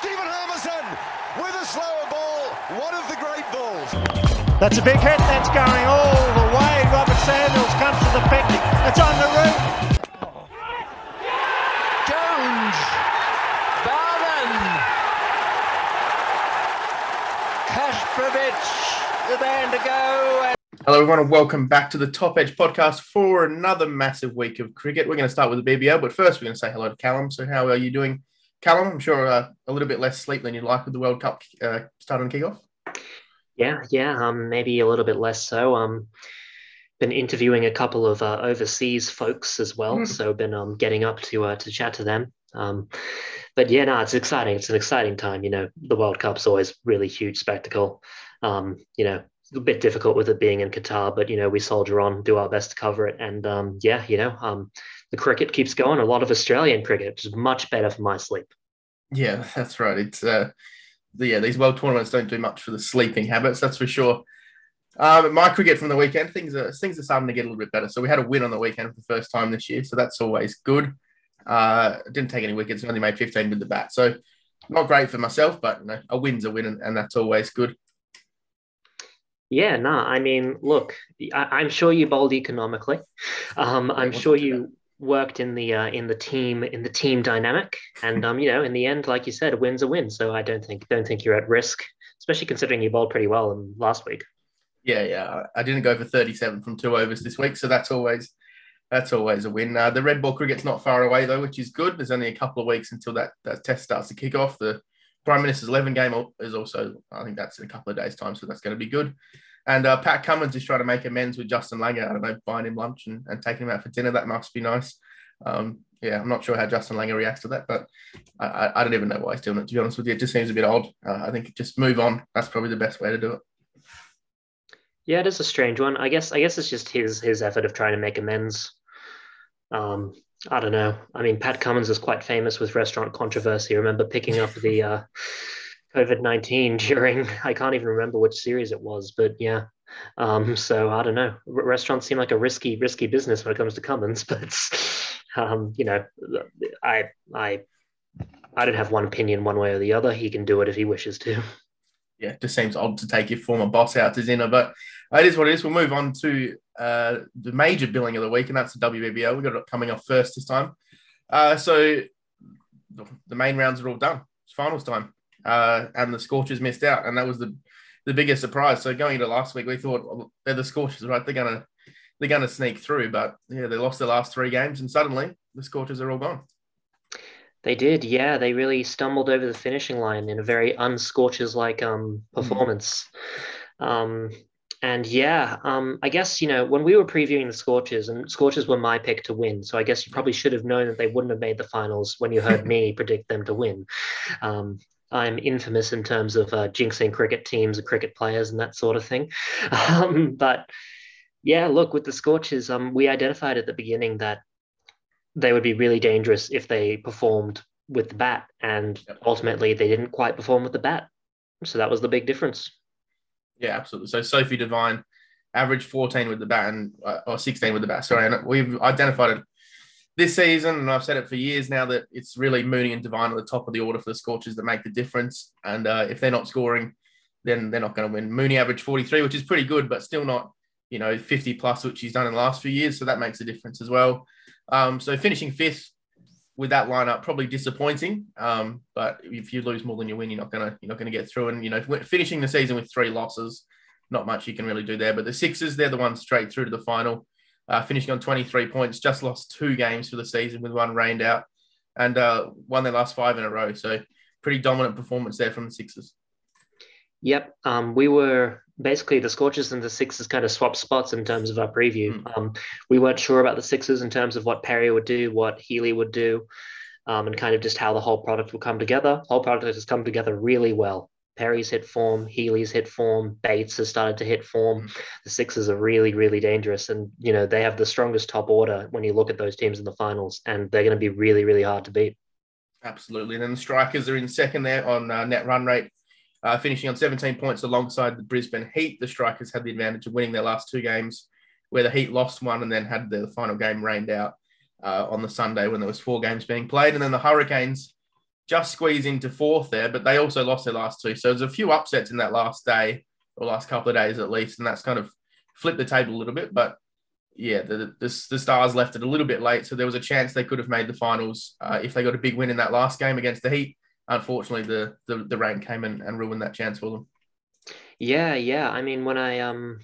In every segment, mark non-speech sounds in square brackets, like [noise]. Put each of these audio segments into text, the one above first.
Stephen Harmison with a slower ball, one of the great balls. That's a big hit. That's going all the way. Robert Samuels comes to the pick. It's on the roof. Jones, Barron, Kasprowicz, the man to go. Hello, everyone, and welcome back to the Top Edge podcast for another massive week of cricket. We're going to start with the BBL, but first we're going to say hello to Callum. So, how are you doing, Callum? I'm sure uh, a little bit less sleep than you'd like with the World Cup uh, starting to kick off. Yeah, yeah, um, maybe a little bit less so. Um, been interviewing a couple of uh, overseas folks as well, Mm. so been um getting up to uh, to chat to them. Um, but yeah, no, it's exciting. It's an exciting time. You know, the World Cup's always really huge spectacle. Um, you know, a bit difficult with it being in Qatar, but you know, we soldier on, do our best to cover it, and um, yeah, you know, um, the cricket keeps going. A lot of Australian cricket, which is much better for my sleep. Yeah, that's right. It's uh, yeah, these world tournaments don't do much for the sleeping habits, that's for sure. Um, my cricket from the weekend, things are things are starting to get a little bit better. So we had a win on the weekend for the first time this year, so that's always good. Uh, didn't take any wickets, only made 15 with the bat, so not great for myself, but you know, a win's a win, and, and that's always good. Yeah, no, I mean, look, I, I'm sure you bowled economically. Um, I'm sure you worked in the uh, in the team in the team dynamic, and um, you know, in the end, like you said, a win's a win. So I don't think don't think you're at risk, especially considering you bowled pretty well in last week. Yeah, yeah. I didn't go for 37 from two overs this week, so that's always that's always a win. Uh, the red ball cricket's not far away though, which is good. There's only a couple of weeks until that, that test starts to kick off. The Prime Minister's 11 game is also, I think that's in a couple of days' time, so that's going to be good. And uh, Pat Cummins is trying to make amends with Justin Langer. I don't know, buying him lunch and, and taking him out for dinner. That must be nice. Um, yeah, I'm not sure how Justin Langer reacts to that, but I, I, don't even know why he's doing it. To be honest with you, it just seems a bit odd. Uh, I think just move on. That's probably the best way to do it. Yeah, it is a strange one. I guess I guess it's just his his effort of trying to make amends. Um, I don't know. I mean, Pat Cummins is quite famous with restaurant controversy. Remember picking up the uh, COVID nineteen during [laughs] I can't even remember which series it was, but yeah. Um, so I don't know. Restaurants seem like a risky risky business when it comes to Cummins, [laughs] but um, you know, I I I don't have one opinion one way or the other. He can do it if he wishes to. yeah, it just seems odd to take your former boss out to dinner, but it is what it is. We'll move on to uh, the major billing of the week, and that's the WBBL. We've got it coming off first this time. Uh, so the main rounds are all done. It's finals time, uh, and the Scorchers missed out, and that was the the biggest surprise. So going into last week, we thought well, they're the Scorchers, right? They're gonna they're gonna sneak through, but yeah, they lost their last three games, and suddenly the Scorchers are all gone. They did, yeah. They really stumbled over the finishing line in a very unscorchers like um performance. Um and yeah, um I guess you know when we were previewing the Scorchers and Scorchers were my pick to win, so I guess you probably should have known that they wouldn't have made the finals when you heard [laughs] me predict them to win. Um I'm infamous in terms of uh, jinxing cricket teams and cricket players and that sort of thing. [laughs] Um, but yeah, look, with the Scorchers, um, we identified at the beginning that they would be really dangerous if they performed with the bat, and ultimately they didn't quite perform with the bat. So that was the big difference. Yeah, absolutely. So Sophie Devine averaged 14 with the bat and uh, or 16 with the bat. Sorry, and we've identified it this season, and I've said it for years now that it's really Mooney and Devine at the top of the order for the Scorchers that make the difference. And uh, if they're not scoring, then they're not going to win. Mooney averaged 43, which is pretty good, but still not you know 50 plus, which he's done in the last few years. So that makes a difference as well. Um, so finishing fifth with that lineup probably disappointing. Um, but if you lose more than you win, you're not gonna you're not gonna get through. And you know, finishing the season with three losses, not much you can really do there. But the Sixers, they're the ones straight through to the final, uh, finishing on 23 points. Just lost two games for the season with one rained out, and uh, won their last five in a row. So pretty dominant performance there from the Sixers. Yep. Um, we were basically the Scorchers and the Sixers kind of swapped spots in terms of our preview. Mm. Um, we weren't sure about the Sixers in terms of what Perry would do, what Healy would do, um, and kind of just how the whole product would come together. whole product has come together really well. Perry's hit form, Healy's hit form, Bates has started to hit form. The Sixers are really, really dangerous, and you know they have the strongest top order when you look at those teams in the finals, and they're going to be really, really hard to beat. Absolutely. And then the strikers are in second there on uh, net run rate, uh, finishing on 17 points alongside the Brisbane Heat. The strikers had the advantage of winning their last two games, where the Heat lost one and then had the final game rained out uh, on the Sunday when there was four games being played. And then the Hurricanes just squeeze into fourth there, but they also lost their last two. So there's a few upsets in that last day or last couple of days at least, and that's kind of flipped the table a little bit. But yeah, the, the, the Stars left it a little bit late, so there was a chance they could have made the finals uh, if they got a big win in that last game against the Heat. Unfortunately, the the, the rain came and, and ruined that chance for them. Yeah, yeah. I mean, when I um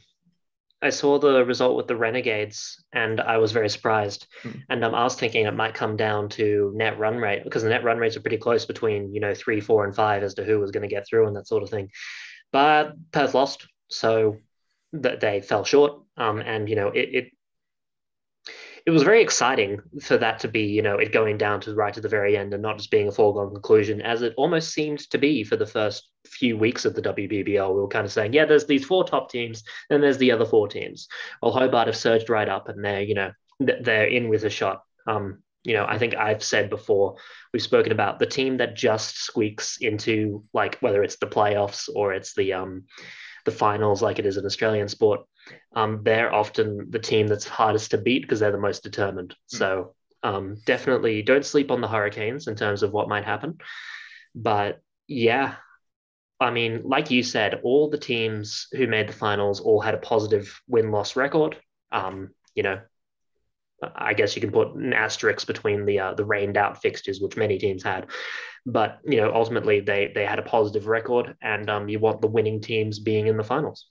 I saw the result with the Renegades and I was very surprised. Mm. And um, I was thinking it might come down to net run rate because the net run rates are pretty close between, you know, three, four, and five as to who was going to get through and that sort of thing. But Perth lost. So th- they fell short. Um, and, you know, it, it it was very exciting for that to be, you know, it going down to right to the very end and not just being a foregone conclusion, as it almost seemed to be for the first few weeks of the WBBL. We were kind of saying, yeah, there's these four top teams, and there's the other four teams. Well, Hobart have surged right up, and they're, you know, they're in with a shot. Um, you know, I think I've said before, we've spoken about the team that just squeaks into like whether it's the playoffs or it's the um the finals like it is in Australian sport um, they're often the team that's hardest to beat because they're the most determined. Mm. So um, definitely don't sleep on the Hurricanes in terms of what might happen. But yeah, I mean, like you said, all the teams who made the finals all had a positive win loss record. Um, you know, I guess you can put an asterisk between the uh, the rained out fixtures, which many teams had, but you know, ultimately they they had a positive record, and um, you want the winning teams being in the finals.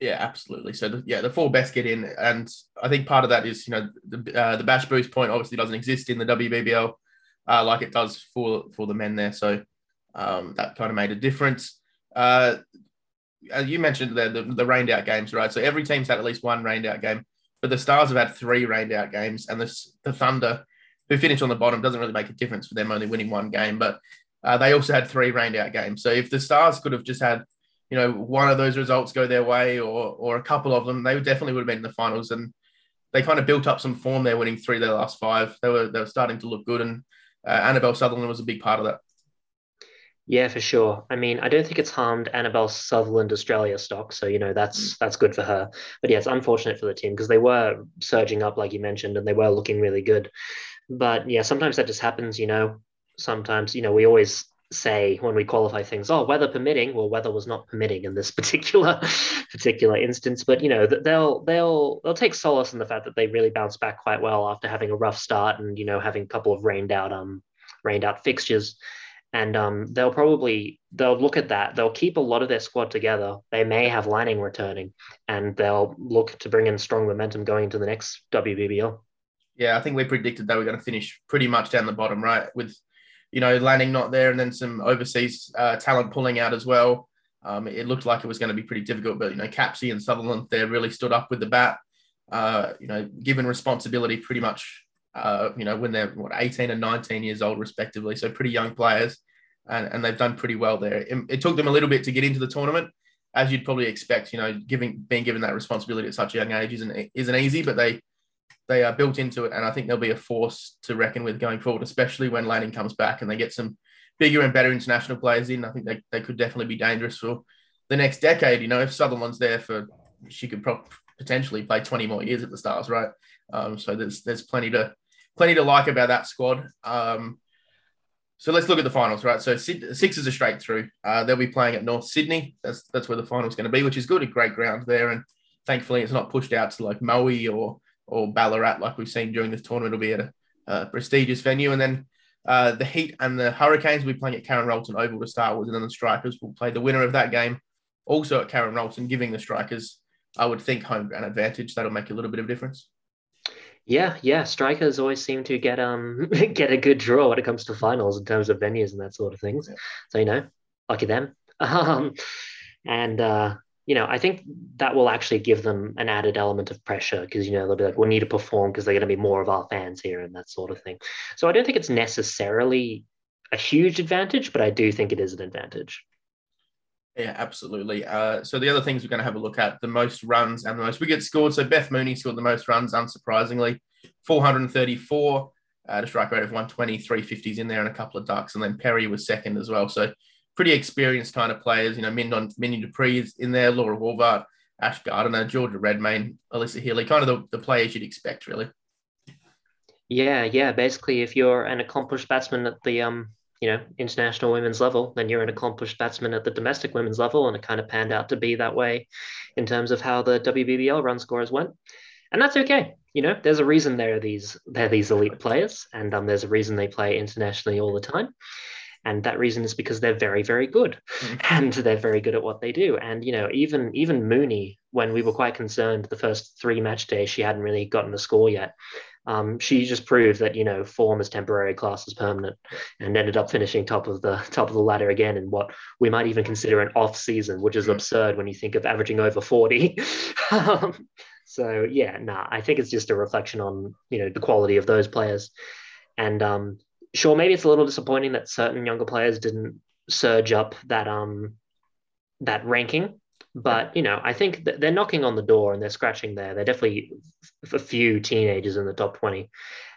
Yeah, absolutely. So the, yeah, the four best get in, and I think part of that is you know the uh, the bash boost point obviously doesn't exist in the WBBL uh, like it does for for the men there. So um, that kind of made a difference. Uh, you mentioned, the, the, the rained out games, right? So every team's had at least one rained out game, but the Stars have had three rained out games, and the the Thunder, who finished on the bottom, doesn't really make a difference for them only winning one game, but uh, they also had three rained out games. So if the Stars could have just had you know, one of those results go their way or or a couple of them, they definitely would have been in the finals. And they kind of built up some form there, winning three of their last five. They were they were starting to look good, and uh, Annabelle Sutherland was a big part of that. Yeah, for sure. I mean, I don't think it's harmed Annabelle Sutherland Australia stock, so you know that's that's good for her. But yeah, it's unfortunate for the team because they were surging up, like you mentioned, and they were looking really good. But yeah, sometimes that just happens. You know, sometimes you know we always say when we qualify things, oh, weather permitting. Well, weather was not permitting in this [laughs] particular particular instance, but you know they'll they'll they'll take solace in the fact that they really bounced back quite well after having a rough start and you know having a couple of rained out um rained out fixtures, and um they'll probably they'll look at that. They'll keep a lot of their squad together. They may have Lanning returning, and they'll look to bring in strong momentum going into the next WBBL. Yeah, I think we predicted they were going to finish pretty much down the bottom, right? With you know, Lanning not there, and then some overseas uh, talent pulling out as well. Um, it looked like it was going to be pretty difficult, but you know, Capsey and Sutherland there really stood up with the bat. Uh, you know, given responsibility pretty much, uh, you know, when they're what 18 and 19 years old respectively, so pretty young players, and, and they've done pretty well there. It, it, took them a little bit to get into the tournament, as you'd probably expect. You know, giving being given that responsibility at such a young age isn't isn't easy, but they they are built into it, and I think they'll be a force to reckon with going forward, especially when Lanning comes back and they get some bigger and better international players in. I think they, they could definitely be dangerous for the next decade. You know, if Sutherland's there for, she could pro- potentially play 20 more years at the Stars, right? Um, so there's there's plenty to plenty to like about that squad. Um, so let's look at the finals, right? So six is a straight through. Uh, they'll be playing at North Sydney. That's that's where the final's going to be, which is good. A great ground there, and thankfully it's not pushed out to like Moe or or Ballarat, like we've seen during this tournament, will be at a, a prestigious venue. And then uh, the Heat and the Hurricanes will be playing at Karen Rolton Oval to start with, and then the Strikers will play the winner of that game also at Karen Rolton, giving the Strikers, I would think, home ground advantage. That'll make a little bit of difference. Yeah, yeah. Strikers always seem to get um [laughs] get a good draw when it comes to finals in terms of venues and that sort of things. Yeah. So you know, lucky them. [laughs] Um, and uh, you know, I think that will actually give them an added element of pressure because, you know, they'll be like, we need to perform because they're going to be more of our fans here and that sort of thing. So I don't think it's necessarily a huge advantage, but I do think it is an advantage. Yeah, absolutely. Uh, so the other things we're going to have a look at the most runs and the most wickets scored. So Beth Mooney scored the most runs, unsurprisingly, 434 at a strike rate of 120, 350s in there, and a couple of ducks. And then Perry was second as well. So pretty experienced kind of players. You know, Mignon, Minnie Dupree is in there, Laura Wolvaardt, Ash Gardner, Georgia Redmayne, Alyssa Healy, kind of the, the players you'd expect, really. Yeah, yeah. Basically, if you're an accomplished batsman at the um you know, international women's level, then you're an accomplished batsman at the domestic women's level. And it kind of panned out to be that way in terms of how the WBBL run scorers went. And that's okay. You know, there's a reason there are these they're these elite players, and um, there's a reason they play internationally all the time. And that reason is because they're very, very good, mm. and they're very good at what they do. And you know, even even Mooney, when we were quite concerned the first three match days, she hadn't really gotten the score yet um, she just proved that you know form is temporary, class is permanent, and ended up finishing top of the top of the ladder again in what we might even consider an off season, which is mm-hmm. absurd when you think of averaging over forty. [laughs] um, so yeah, nah, I think it's just a reflection on you know the quality of those players, and um, sure, maybe it's a little disappointing that certain younger players didn't surge up that um that ranking but you know, I think they're knocking on the door and they're scratching there. They're definitely a few teenagers in the top twenty,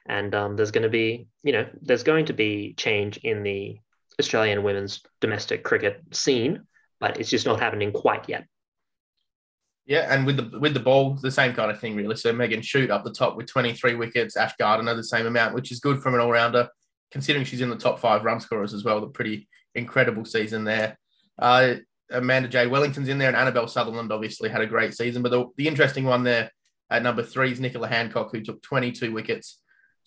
and um, there's going to be you know there's going to be change in the Australian women's domestic cricket scene, but it's just not happening quite yet. Yeah, and with the with the ball, the same kind of thing really. So Megan Schutt up the top with 23 wickets, Ash Gardner the same amount, which is good from an all rounder, considering she's in the top five run scorers as well. The pretty incredible season there. Uh, Amanda Jade Wellington's in there, and Annabelle Sutherland obviously had a great season. But the, the interesting one there at number three is Nicola Hancock, who took 22 wickets,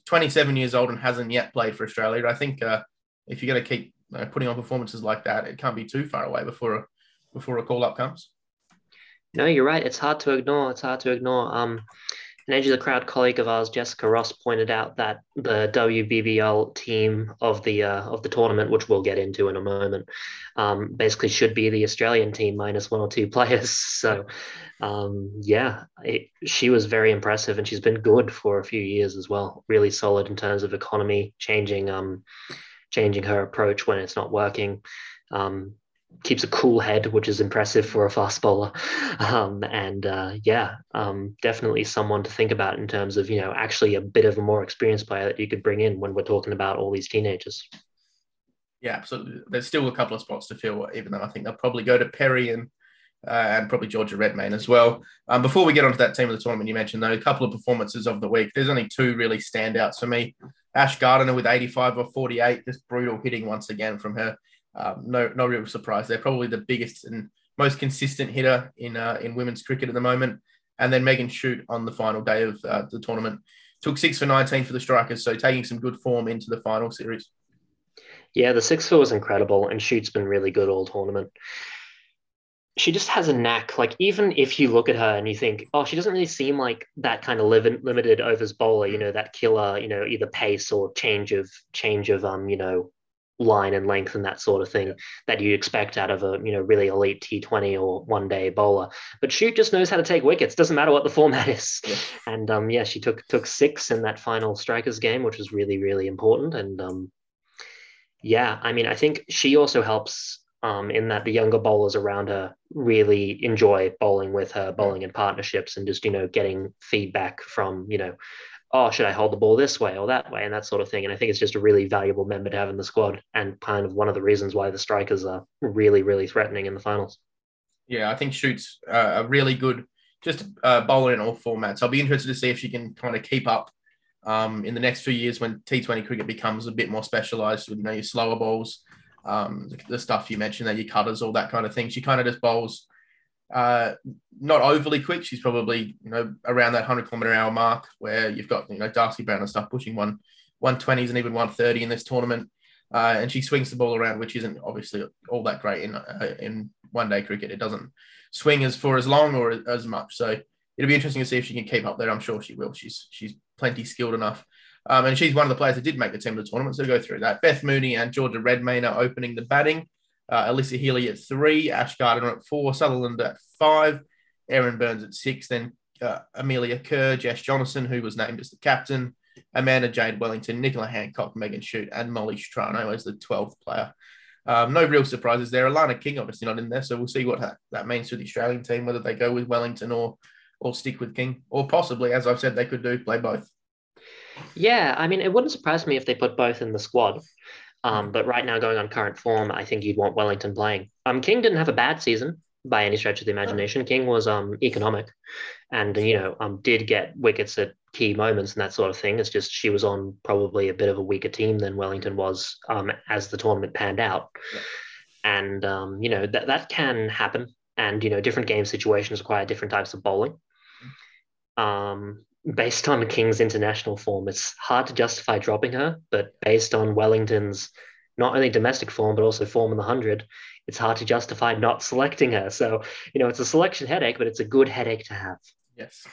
27 years old, and hasn't yet played for Australia. I think uh, if you're going to keep uh, putting on performances like that, it can't be too far away before a, before a call up comes. No, you're right. It's hard to ignore. It's hard to ignore. Um, an Edge of the Crowd colleague of ours, Jessica Ross, pointed out that the WBBL team of the uh, of the tournament, which we'll get into in a moment, um, basically should be the Australian team minus one or two [laughs] players. So, um, yeah, it, she was very impressive, and she's been good for a few years as well. Really solid in terms of economy, changing um, changing her approach when it's not working. Um, keeps a cool head, which is impressive for a fast bowler. Um, and uh, yeah, um, definitely someone to think about in terms of you know actually a bit of a more experienced player that you could bring in when we're talking about all these teenagers. Yeah, absolutely. There's still a couple of spots to fill, even though I think they'll probably go to Perry and uh, and probably Georgia Redmayne as well. Um, before we get onto that team of the tournament, you mentioned though a couple of performances of the week. There's only two really standouts for me. Ash Gardner with 85 or 48, just brutal hitting once again from her. Um, no, no real surprise. They're probably the biggest and most consistent hitter in uh, in women's cricket at the moment. And then Megan Schutt on the final day of uh, the tournament took six for 19 for the strikers, so taking some good form into the final series. Yeah, the six for was incredible, and Schutt's been really good all tournament. She just has a knack. Like even if you look at her and you think, oh, she doesn't really seem like that kind of limited overs bowler, you know, that killer, you know, either pace or change of change of um, you know, line and length and that sort of thing that you expect out of a you know really elite T20 or one day bowler. But Schutt just knows how to take wickets. Doesn't matter what the format is. Yeah. And um, yeah, she took took six in that final strikers game, which was really really important. And um, yeah, I mean, I think she also helps um, in that the younger bowlers around her really enjoy bowling with her, bowling in partnerships, and just you know getting feedback from you know oh, should I hold the ball this way or that way, and that sort of thing. And I think it's just a really valuable member to have in the squad, and kind of one of the reasons why the strikers are really, really threatening in the finals. Yeah, I think Schutt's a really good just uh, bowler in all formats. I'll be interested to see if she can kind of keep up um, in the next few years when T20 cricket becomes a bit more specialised with you know your slower balls, um, the, the, stuff you mentioned there, your cutters, all that kind of thing. She kind of just bowls uh, not overly quick. She's probably you know around that hundred kilometer hour mark where you've got you know Darcy Brown and stuff pushing one one twenties and even one thirty in this tournament. Uh, and she swings the ball around, which isn't obviously all that great in uh, in one day cricket. It doesn't swing as for as long or as much. So it'll be interesting to see if she can keep up there. I'm sure she will. She's she's plenty skilled enough. Um, and she's one of the players that did make the team of the tournament. So go through that. Beth Mooney and Georgia Redmayne are opening the batting. Uh, Alyssa Healy at three, Ash Gardner at four, Sutherland at five, Erin Burns at six, then uh, Amelia Kerr, Jess Jonassen, who was named as the captain, Amanda Jade Wellington, Nicola Hancock, Megan Schutt, and Molly Strano as the 12th player. Um, no real surprises there. Alana King obviously not in there, so we'll see what that, that means for the Australian team, whether they go with Wellington or or stick with King, or possibly, as I've said, they could do play both. Yeah, I mean, it wouldn't surprise me if they put both in the squad. Um, but right now, going on current form, I think you'd want Wellington playing. Um, King didn't have a bad season by any stretch of the imagination. King was um economic, and you know um did get wickets at key moments and that sort of thing. It's just she was on probably a bit of a weaker team than Wellington was um, as the tournament panned out. Yeah. And, um, you know, that, that can happen. And, you know, different game situations require different types of bowling. Um, based on King's international form, it's hard to justify dropping her, but based on Wellington's not only domestic form, but also form in the 100, it's hard to justify not selecting her. So, you know, it's a selection headache, but it's a good headache to have. Yes.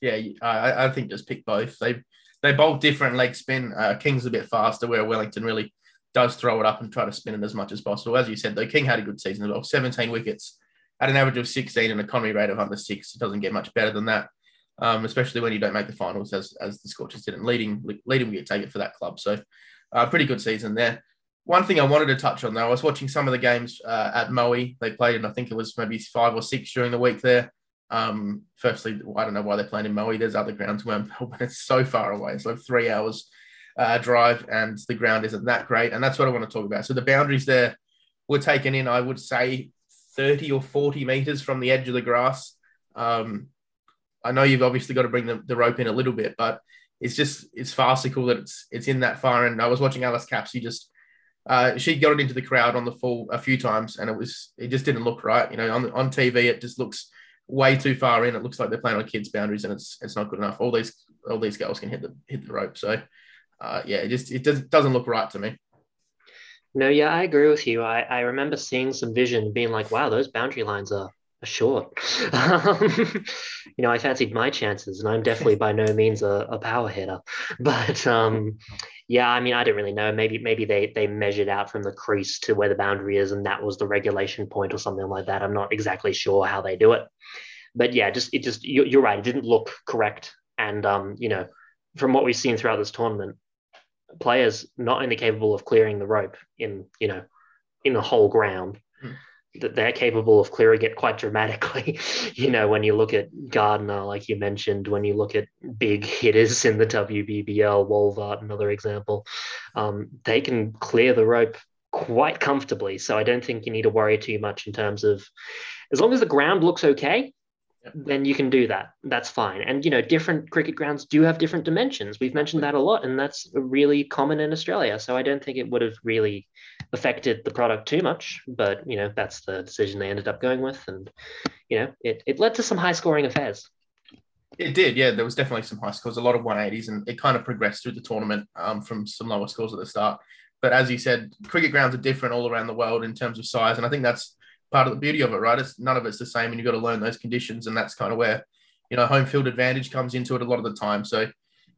Yeah, I, I think just pick both. They they both different leg spin. Uh, King's a bit faster, where Wellington really does throw it up and try to spin it as much as possible. As you said, though, King had a good season as well. 17 wickets at an average of 16 and economy rate of under six. It doesn't get much better than that, um, especially when you don't make the finals, as as the Scorchers didn't. Leading leading we take it for that club. So, uh, pretty good season there. One thing I wanted to touch on though, I was watching some of the games uh, at Moe. They played, and I think it was maybe five or six during the week there. Um, firstly, I don't know why they're playing in Moe. There's other grounds where [laughs] Melbourne it's so far away. It's like three hours uh, drive, and the ground isn't that great. And that's what I want to talk about. So the boundaries there were taken in, I would say, 30 or 40 meters from the edge of the grass. Um, I know you've obviously got to bring the, the rope in a little bit, but it's just it's farcical that it's it's in that far. And I was watching Alice Capsey just uh, she got it into the crowd on the full a few times, and it was it just didn't look right. You know, on on TV, it just looks way too far in. It looks like they're playing on kids' boundaries, and it's it's not good enough. All these all these girls can hit the hit the rope. So, uh, yeah, it just it does, doesn't look right to me. No, yeah, I agree with you. I, I remember seeing some vision, being like, wow, those boundary lines are short. [laughs] Um, you know, I fancied my chances, and I'm definitely by no means a, a power hitter. [laughs] But um, yeah, I mean, I don't really know. Maybe maybe they they measured out from the crease to where the boundary is, and that was the regulation point or something like that. I'm not exactly sure how they do it, but yeah, just it just you're right. It didn't look correct, and um, you know, from what we've seen throughout this tournament, players not only capable of clearing the rope in you know in the whole ground, hmm that they're capable of clearing it quite dramatically. [laughs] you know, when you look at Gardner, like you mentioned, when you look at big hitters in the WBBL, Wolvaardt, another example, um, they can clear the rope quite comfortably. So I don't think you need to worry too much in terms of as long as the ground looks okay, then you can do that. That's fine. And you know, different cricket grounds do have different dimensions. We've mentioned that a lot, and that's really common in Australia. So I don't think it would have really affected the product too much. But you know, that's the decision they ended up going with, and you know, it, it led to some high scoring affairs. It did, yeah. There was definitely some high scores, a lot of 180s, and it kind of progressed through the tournament um, from some lower scores at the start. But as you said, cricket grounds are different all around the world in terms of size, and I think that's part of the beauty of it, right? It's none of it's the same, and you've got to learn those conditions, and that's kind of where you know home field advantage comes into it a lot of the time. So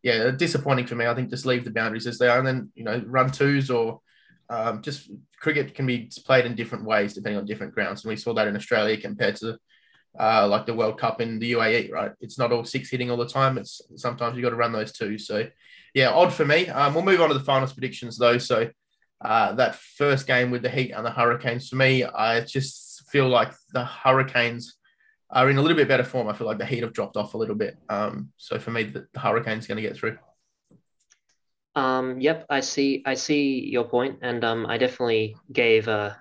yeah, disappointing for me. I think just leave the boundaries as they are, and then you know run twos or um, just cricket can be played in different ways depending on different grounds, and we saw that in Australia compared to uh, like the World Cup in the UAE, right? It's not all six hitting all the time. It's sometimes you got to run those two. So yeah, odd for me. Um, we'll move on to the finals predictions though. So uh, that first game with the Heat and the Hurricanes. For me, I just feel like the Hurricanes are in a little bit better form. I feel like the Heat have dropped off a little bit. Um, so for me, the, the Hurricanes going to get through. Um, yep, I see. I see your point, and um, I definitely gave a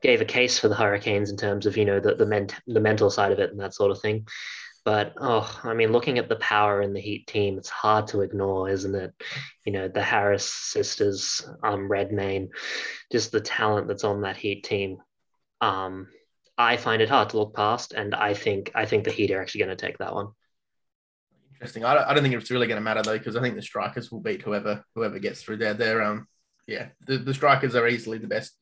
gave a case for the Hurricanes in terms of you know the the, ment- the mental side of it and that sort of thing. But oh, I mean, looking at the power in the Heat team, it's hard to ignore, isn't it? You know, the Harris sisters, um, Redmayne, just the talent that's on that Heat team. Um, I find it hard to look past, and I think I think the Heat are actually going to take that one. Interesting. I don't, I don't think it's really going to matter though, because I think the strikers will beat whoever whoever gets through there. They're um yeah, the, the strikers are easily the best,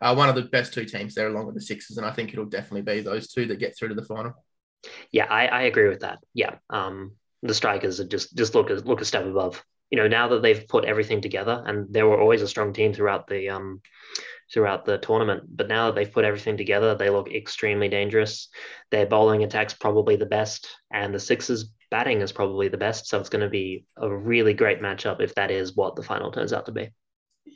uh, one of the best two teams there, along with the Sixers, and I think it'll definitely be those two that get through to the final. Yeah, I, I agree with that. Yeah, um, the strikers are just just look look a step above. You know, now that they've put everything together, and they were always a strong team throughout the um, throughout the tournament, but now that they've put everything together, they look extremely dangerous. Their bowling attack's probably the best, and the Sixers batting is probably the best. So it's going to be a really great matchup if that is what the final turns out to be.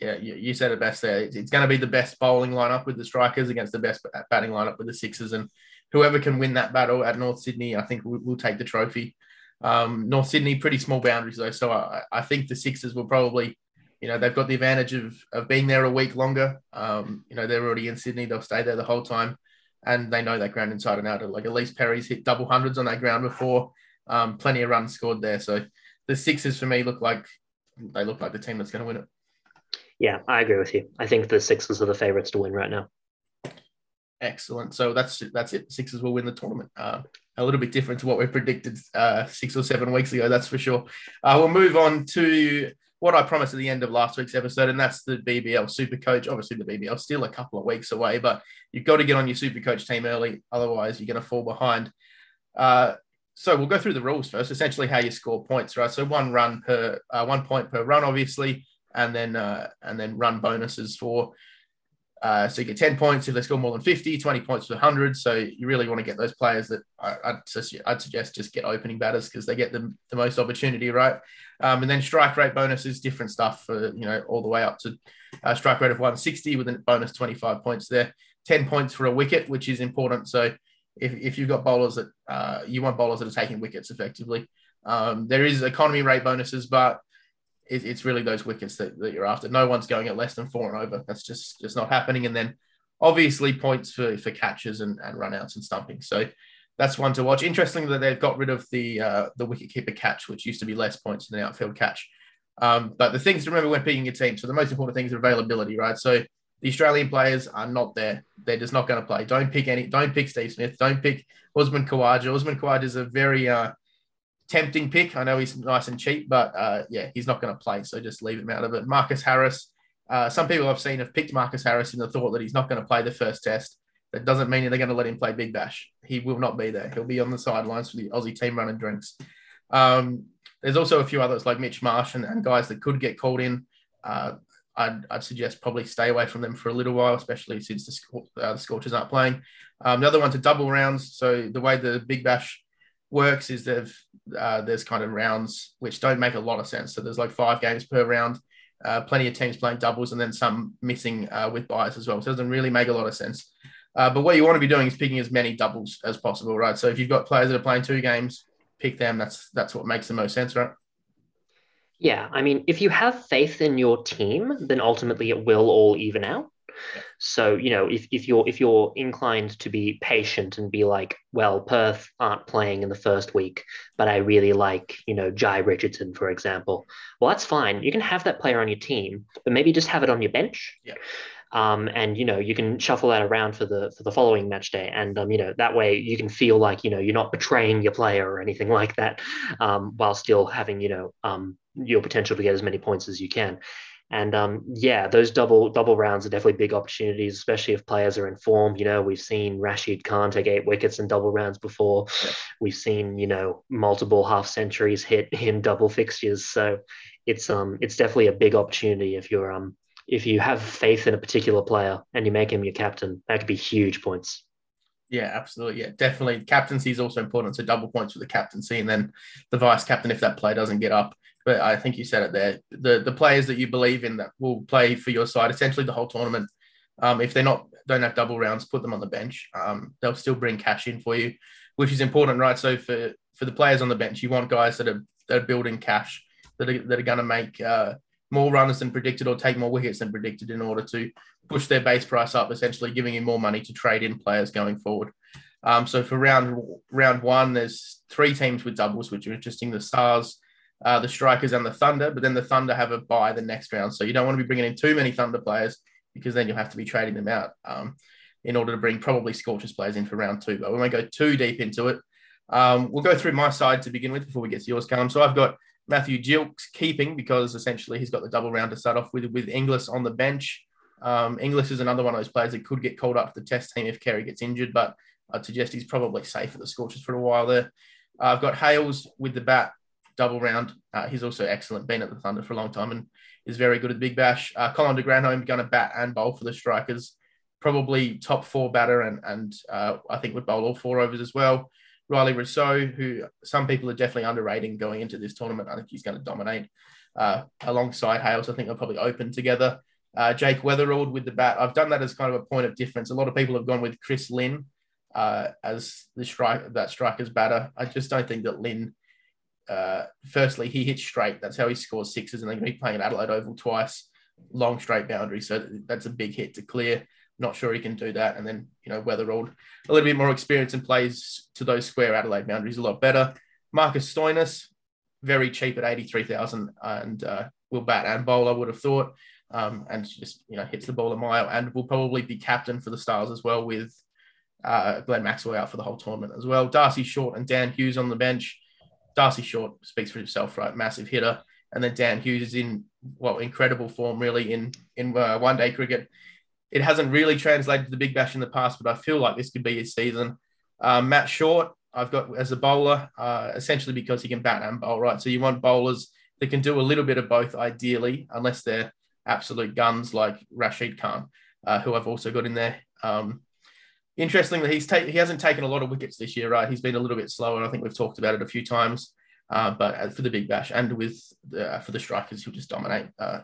Yeah, you said it best there. It's going to be the best bowling lineup with the strikers against the best batting lineup with the Sixers, and whoever can win that battle at North Sydney, I think will, will take the trophy. Um, North Sydney, pretty small boundaries though, so I, I, think the Sixers will probably, you know, they've got the advantage of of being there a week longer. Um, you know, they're already in Sydney; they'll stay there the whole time, and they know that ground inside and out. Like Ellyse Perry's hit double hundreds on that ground before. Um, plenty of runs scored there. So the Sixers for me look like they look like the team that's going to win it. Yeah, I agree with you. I think the Sixers are the favorites to win right now. Excellent. So that's that's it. Sixers will win the tournament. Uh, a little bit different to what we predicted uh, six or seven weeks ago. That's for sure. Uh, we'll move on to what I promised at the end of last week's episode, and that's the BBL Super Coach. Obviously, the BBL is still a couple of weeks away, but you've got to get on your Super Coach team early, otherwise you're going to fall behind. Uh, so we'll go through the rules first. Essentially, how you score points, right? So one run per uh, one point per run, obviously, and then uh, and then run bonuses for uh, so you get 10 points if they score more than 50, 20 points for 100. So you really want to get those players that I, would I'd suggest just get opening batters because they get the, the most opportunity, right? Um, and then strike rate bonuses, different stuff for, you know, all the way up to a strike rate of 160 with a bonus 25 points there. 10 points for a wicket, which is important. So if, if you've got bowlers that uh, you want bowlers that are taking wickets effectively, um, there is economy rate bonuses, but it, it's really those wickets that, that you're after. No one's going at less than four and over. That's just just not happening. And then obviously points for for catches and, and runouts and stumping. So that's one to watch. Interesting that they've got rid of the uh, the wicket keeper catch, which used to be less points than the outfield catch. Um, but the things to remember when picking your team. So the most important things are availability, right? So the Australian players are not there. They're just not going to play. Don't pick any. Don't pick Steve Smith. Don't pick Usman Khawaja. Usman Khawaja is a very uh, tempting pick. I know he's nice and cheap, but uh, yeah, he's not going to play. So just leave him out of it. Marcus Harris. Uh, some people I've seen have picked Marcus Harris in the thought that he's not going to play the first test. That doesn't mean they're going to let him play Big Bash. He will not be there. He'll be on the sidelines for the Aussie team running drinks. Um, there's also a few others like Mitch Marsh and, and guys that could get called in. Uh, I'd, I'd, suggest probably stay away from them for a little while, especially since the, uh, the Scorchers aren't playing. Um, the other one's a double rounds. So the way the Big Bash works is that uh, there's kind of rounds which don't make a lot of sense. So there's like five games per round, uh, plenty of teams playing doubles, and then some missing uh, with buys as well. So it doesn't really make a lot of sense. Uh, but what you want to be doing is picking as many doubles as possible, right? So if you've got players that are playing two games, pick them. That's that's what makes the most sense, right? Yeah, I mean, if you have faith in your team, then ultimately it will all even out. So, you know, if, if you're if you're inclined to be patient and be like, well, Perth aren't playing in the first week, but I really like, you know, Jhye Richardson, for example. Well, that's fine. You can have that player on your team, but maybe just have it on your bench. Yeah. Um, and you know you can shuffle that around for the for the following match day, and um, you know that way you can feel like you know you're not betraying your player or anything [laughs] like that, um, while still having you know um, your potential to get as many points as you can. And um, yeah, those double double rounds are definitely big opportunities, especially if players are in form. You know, we've seen Rashid Khan take eight wickets in double rounds before. Yeah. We've seen you know multiple half centuries hit [laughs] in double fixtures. So it's um it's definitely a big opportunity if you're um if you have faith in a particular player and you make him your captain. That could be huge points. Yeah, absolutely. Yeah, definitely. Captaincy is also important. So double points for the captaincy, and then the vice captain if that player doesn't get up. But I think you said it there. The the players that you believe in that will play for your side essentially the whole tournament. Um, if they're not don't have double rounds, put them on the bench. Um, they'll still bring cash in for you, which is important, right? So for for the players on the bench, you want guys that are that are building cash that are that are going to make uh, more runs than predicted or take more wickets than predicted in order to push their base price up, essentially giving you more money to trade in players going forward. Um, so for round round one, there's three teams with doubles, which are interesting: the Stars, uh, the Strikers, and the Thunder. But then the Thunder have a buy the next round, so you don't want to be bringing in too many Thunder players because then you'll have to be trading them out um, in order to bring probably Scorchers players in for round two. But we won't go too deep into it. Um, we'll go through my side to begin with before we get to yours, Callum. So I've got Matthew Gilkes keeping because essentially he's got the double round to start off with with Inglis on the bench. Um, Inglis is another one of those players that could get called up to the test team if Carey gets injured, but I'd suggest he's probably safe at the Scorchers for a while there. Uh, I've got Hales with the bat double round. Uh, he's also excellent, been at the Thunder for a long time and is very good at the Big Bash. Uh, Colin de Grandhomme going to bat and bowl for the Strikers. Probably top four batter and, and uh, I think would bowl all four overs as well. Rilee Rossouw, who some people are definitely underrating going into this tournament. I think he's going to dominate uh, alongside Hales. I think they'll probably open together. Uh, Jake Weatherald with the bat. I've done that as kind of a point of difference. A lot of people have gone with Chris Lynn uh, as the strike that striker's batter. I just don't think that Lynn. Uh, firstly, he hits straight. That's how he scores sixes, and they're going to be playing at Adelaide Oval twice, long straight boundary. So that's a big hit to clear. Not sure he can do that. And then, you know, Weatherald, a little bit more experience and plays to those square Adelaide boundaries a lot better. Marcus Stoinis, very cheap at 83,000 and uh, will bat and bowl, I would have thought. Um, and just, you know, hits the ball a mile and will probably be captain for the Stars as well with uh, Glenn Maxwell out for the whole tournament as well. Darcy Short and Dan Hughes on the bench. Darcy Short speaks for himself, right? Massive hitter. And then Dan Hughes is in, well, incredible form really in, in uh, one day cricket. It hasn't really translated to the Big Bash in the past, but I feel like this could be his season. Um, Matt Short, I've got as a bowler, uh, essentially because he can bat and bowl, right? So you want bowlers that can do a little bit of both, ideally, unless they're absolute guns like Rashid Khan, uh, who I've also got in there. Um, interestingly, he's ta- he hasn't taken a lot of wickets this year, right? He's been a little bit slower, and I think we've talked about it a few times. Uh, but for the Big Bash and with the, for the strikers, he'll just dominate. Uh,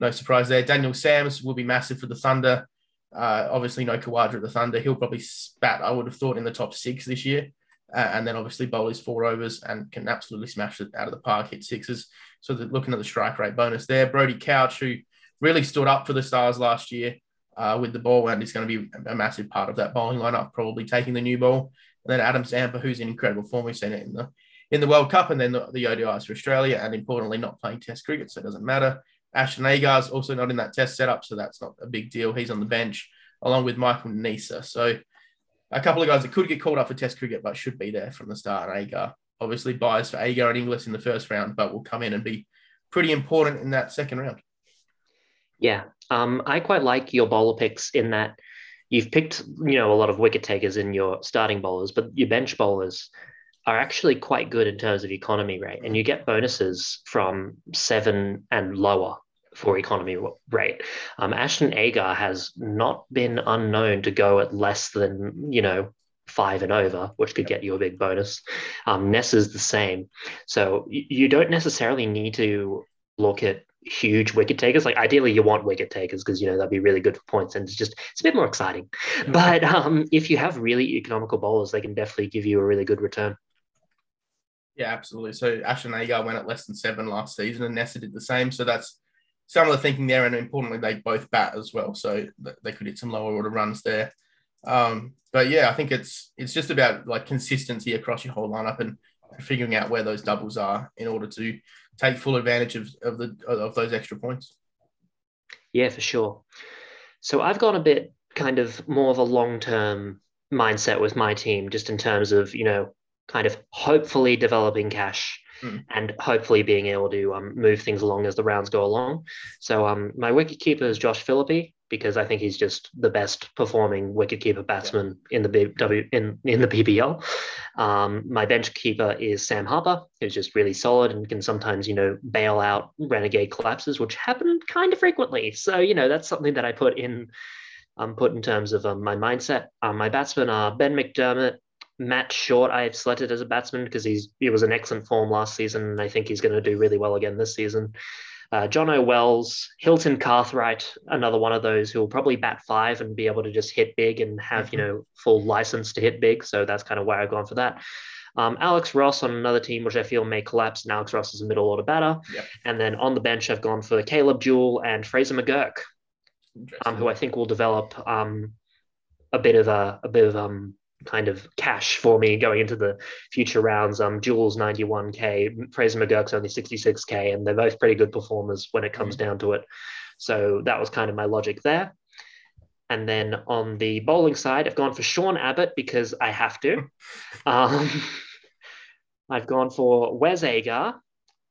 no surprise there. Daniel Sams will be massive for the Thunder. Uh, obviously, no Khawaja at the Thunder. He'll probably spat, I would have thought, in the top six this year. Uh, and then obviously bowl his four overs and can absolutely smash it out of the park, hit sixes. So looking at the strike rate bonus there. Brody Couch, who really stood up for the Stars last year uh, with the ball, and is going to be a massive part of that bowling lineup, probably taking the new ball. And then Adam Zampa, who's in incredible form. We've seen it in the in the World Cup, and then the, the ODIs for Australia, and importantly, not playing Test cricket, so it doesn't matter. Ashton Agar's also not in that Test setup, so that's not a big deal. He's on the bench along with Michael Neser. So a couple of guys that could get called up for Test cricket, but should be there from the start. Agar obviously buys for Agar and Inglis in the first round, but will come in and be pretty important in that second round. Yeah, um, I quite like your bowler picks in that you've picked, you know, a lot of wicket takers in your starting bowlers, but your bench bowlers are actually quite good in terms of economy rate, and you get bonuses from seven and lower for economy rate. Um, Ashton Agar has not been unknown to go at less than you know five and over, which could get you a big bonus. Um, Ness is the same, so you don't necessarily need to look at huge wicket takers. Like ideally, you want wicket takers because you know that'd be really good for points, and it's just it's a bit more exciting. But um, if you have really economical bowlers, they can definitely give you a really good return. Yeah, absolutely. So Ashton Agar went at less than seven last season, and Neser did the same. So that's some of the thinking there, and importantly, they both bat as well, so they could hit some lower order runs there. Um, but yeah, I think it's it's just about like consistency across your whole lineup and figuring out where those doubles are in order to take full advantage of, of the of those extra points. Yeah, for sure. So I've gone a bit kind of more of a long term mindset with my team, just in terms of you know kind of hopefully developing cash mm. and hopefully being able to um, move things along as the rounds go along. So um, my wicket keeper is Josh Philippe because I think he's just the best performing wicket keeper batsman yeah. in the BW in in the BBL. Um, my bench keeper is Sam Harper, who's just really solid and can sometimes you know bail out renegade collapses, which happen kind of frequently. So you know that's something that I put in. Um, put in terms of um, my mindset. Um, my batsmen are Ben McDermott, Matt Short, I have selected as a batsman because he's he was an excellent form last season, and I think he's going to do really well again this season. Uh, Jono Wells, Hilton Cartwright, another one of those who will probably bat five and be able to just hit big and have mm-hmm. you know full license to hit big. So that's kind of where I've gone for that. Um, Alex Ross on another team, which I feel may collapse, and Alex Ross is a middle order batter. Yep. And then on the bench, I've gone for Caleb Jewell and Fraser McGurk, um, who I think will develop um, a bit of a, a bit of um, kind of cash for me going into the future rounds. Um, Jewell's 91k, Fraser McGurk's only 66k, and they're both pretty good performers when it comes mm-hmm. down to it. So that was kind of my logic there. And then on the bowling side, I've gone for Sean Abbott because I have to. [laughs] Um, I've gone for Wes Agar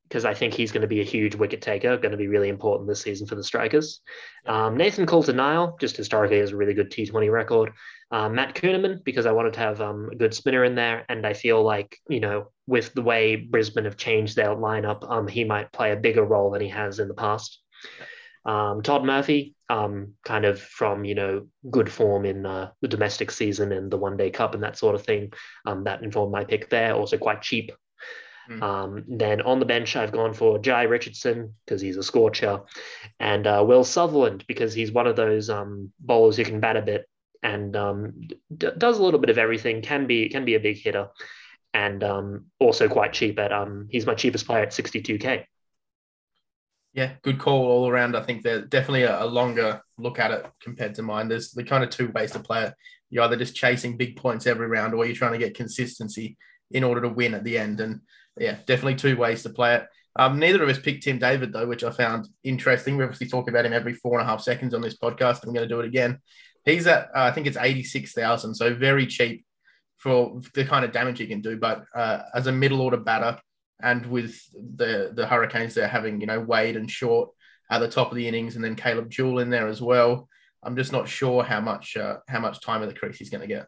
because I think he's going to be a huge wicket taker, going to be really important this season for the strikers. Um, Nathan Coulter-Nile, just historically, has a really good T20 record. Uh, Matt Kuhnemann, because I wanted to have um, a good spinner in there. And I feel like, you know, with the way Brisbane have changed their lineup, um, he might play a bigger role than he has in the past. Um, Todd Murphy, um, kind of from, you know, good form in uh, the domestic season and the one day cup and that sort of thing. Um, that informed my pick there. Also quite cheap Mm. Um, then on the bench, I've gone for Jhye Richardson because he's a scorcher, and uh, Will Sutherland because he's one of those um, bowlers who can bat a bit and um, d- does a little bit of everything. Can be can be a big hitter, and um, also quite cheap at um, he's my cheapest player at 62k. Yeah, good call all around. I think they're definitely a, a longer look at it compared to mine. There's the kind of two ways to play it. You're either just chasing big points every round, or you're trying to get consistency in order to win at the end. And yeah, definitely two ways to play it. Um, neither of us picked Tim David though, which I found interesting. We obviously talk about him every four and a half seconds on this podcast. I'm going to do it again. He's at uh, I think it's eighty six thousand, so very cheap for the kind of damage he can do. But uh, as a middle order batter, and with the the Hurricanes, they're having you know Wade and Short at the top of the innings, and then Caleb Jewell in there as well. I'm just not sure how much uh, how much time of the crease he's going to get.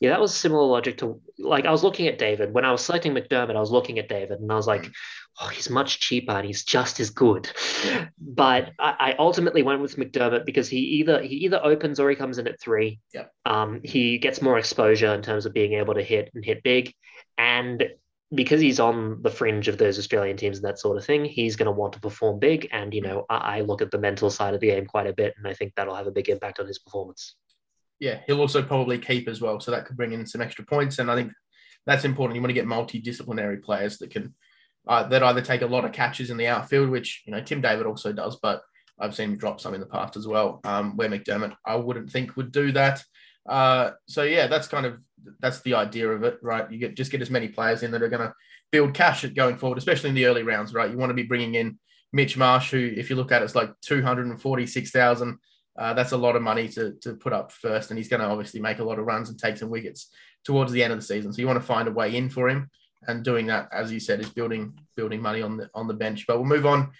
Yeah, that was similar logic to like I was looking at David when I was selecting McDermott. I was looking at David and I was like, mm. oh, he's much cheaper and he's just as good. But I, I, ultimately went with McDermott because he either he either opens or he comes in at three. Yeah. Um, he gets more exposure in terms of being able to hit and hit big, and because he's on the fringe of those Australian teams and that sort of thing, he's going to want to perform big. And you know, I, I look at the mental side of the game quite a bit, and I think that'll have a big impact on his performance yeah, he'll also probably keep as well. So that could bring in some extra points. And I think that's important. You want to get multidisciplinary players that can uh, that either take a lot of catches in the outfield, which you know Tim David also does, but I've seen him drop some in the past as well. Um, where McDermott, I wouldn't think would do that. Uh, so yeah, that's kind of that's the idea of it, right? You get just get as many players in that are going to build cash going forward, especially in the early rounds, right? You want to be bringing in Mitch Marsh, who, if you look at it, it's like two hundred and forty-six thousand uh, that's a lot of money to, to put up first, and he's going to obviously make a lot of runs and take some wickets towards the end of the season. So you want to find a way in for him, and doing that, as you said, is building building money on the on the bench. But we'll move on.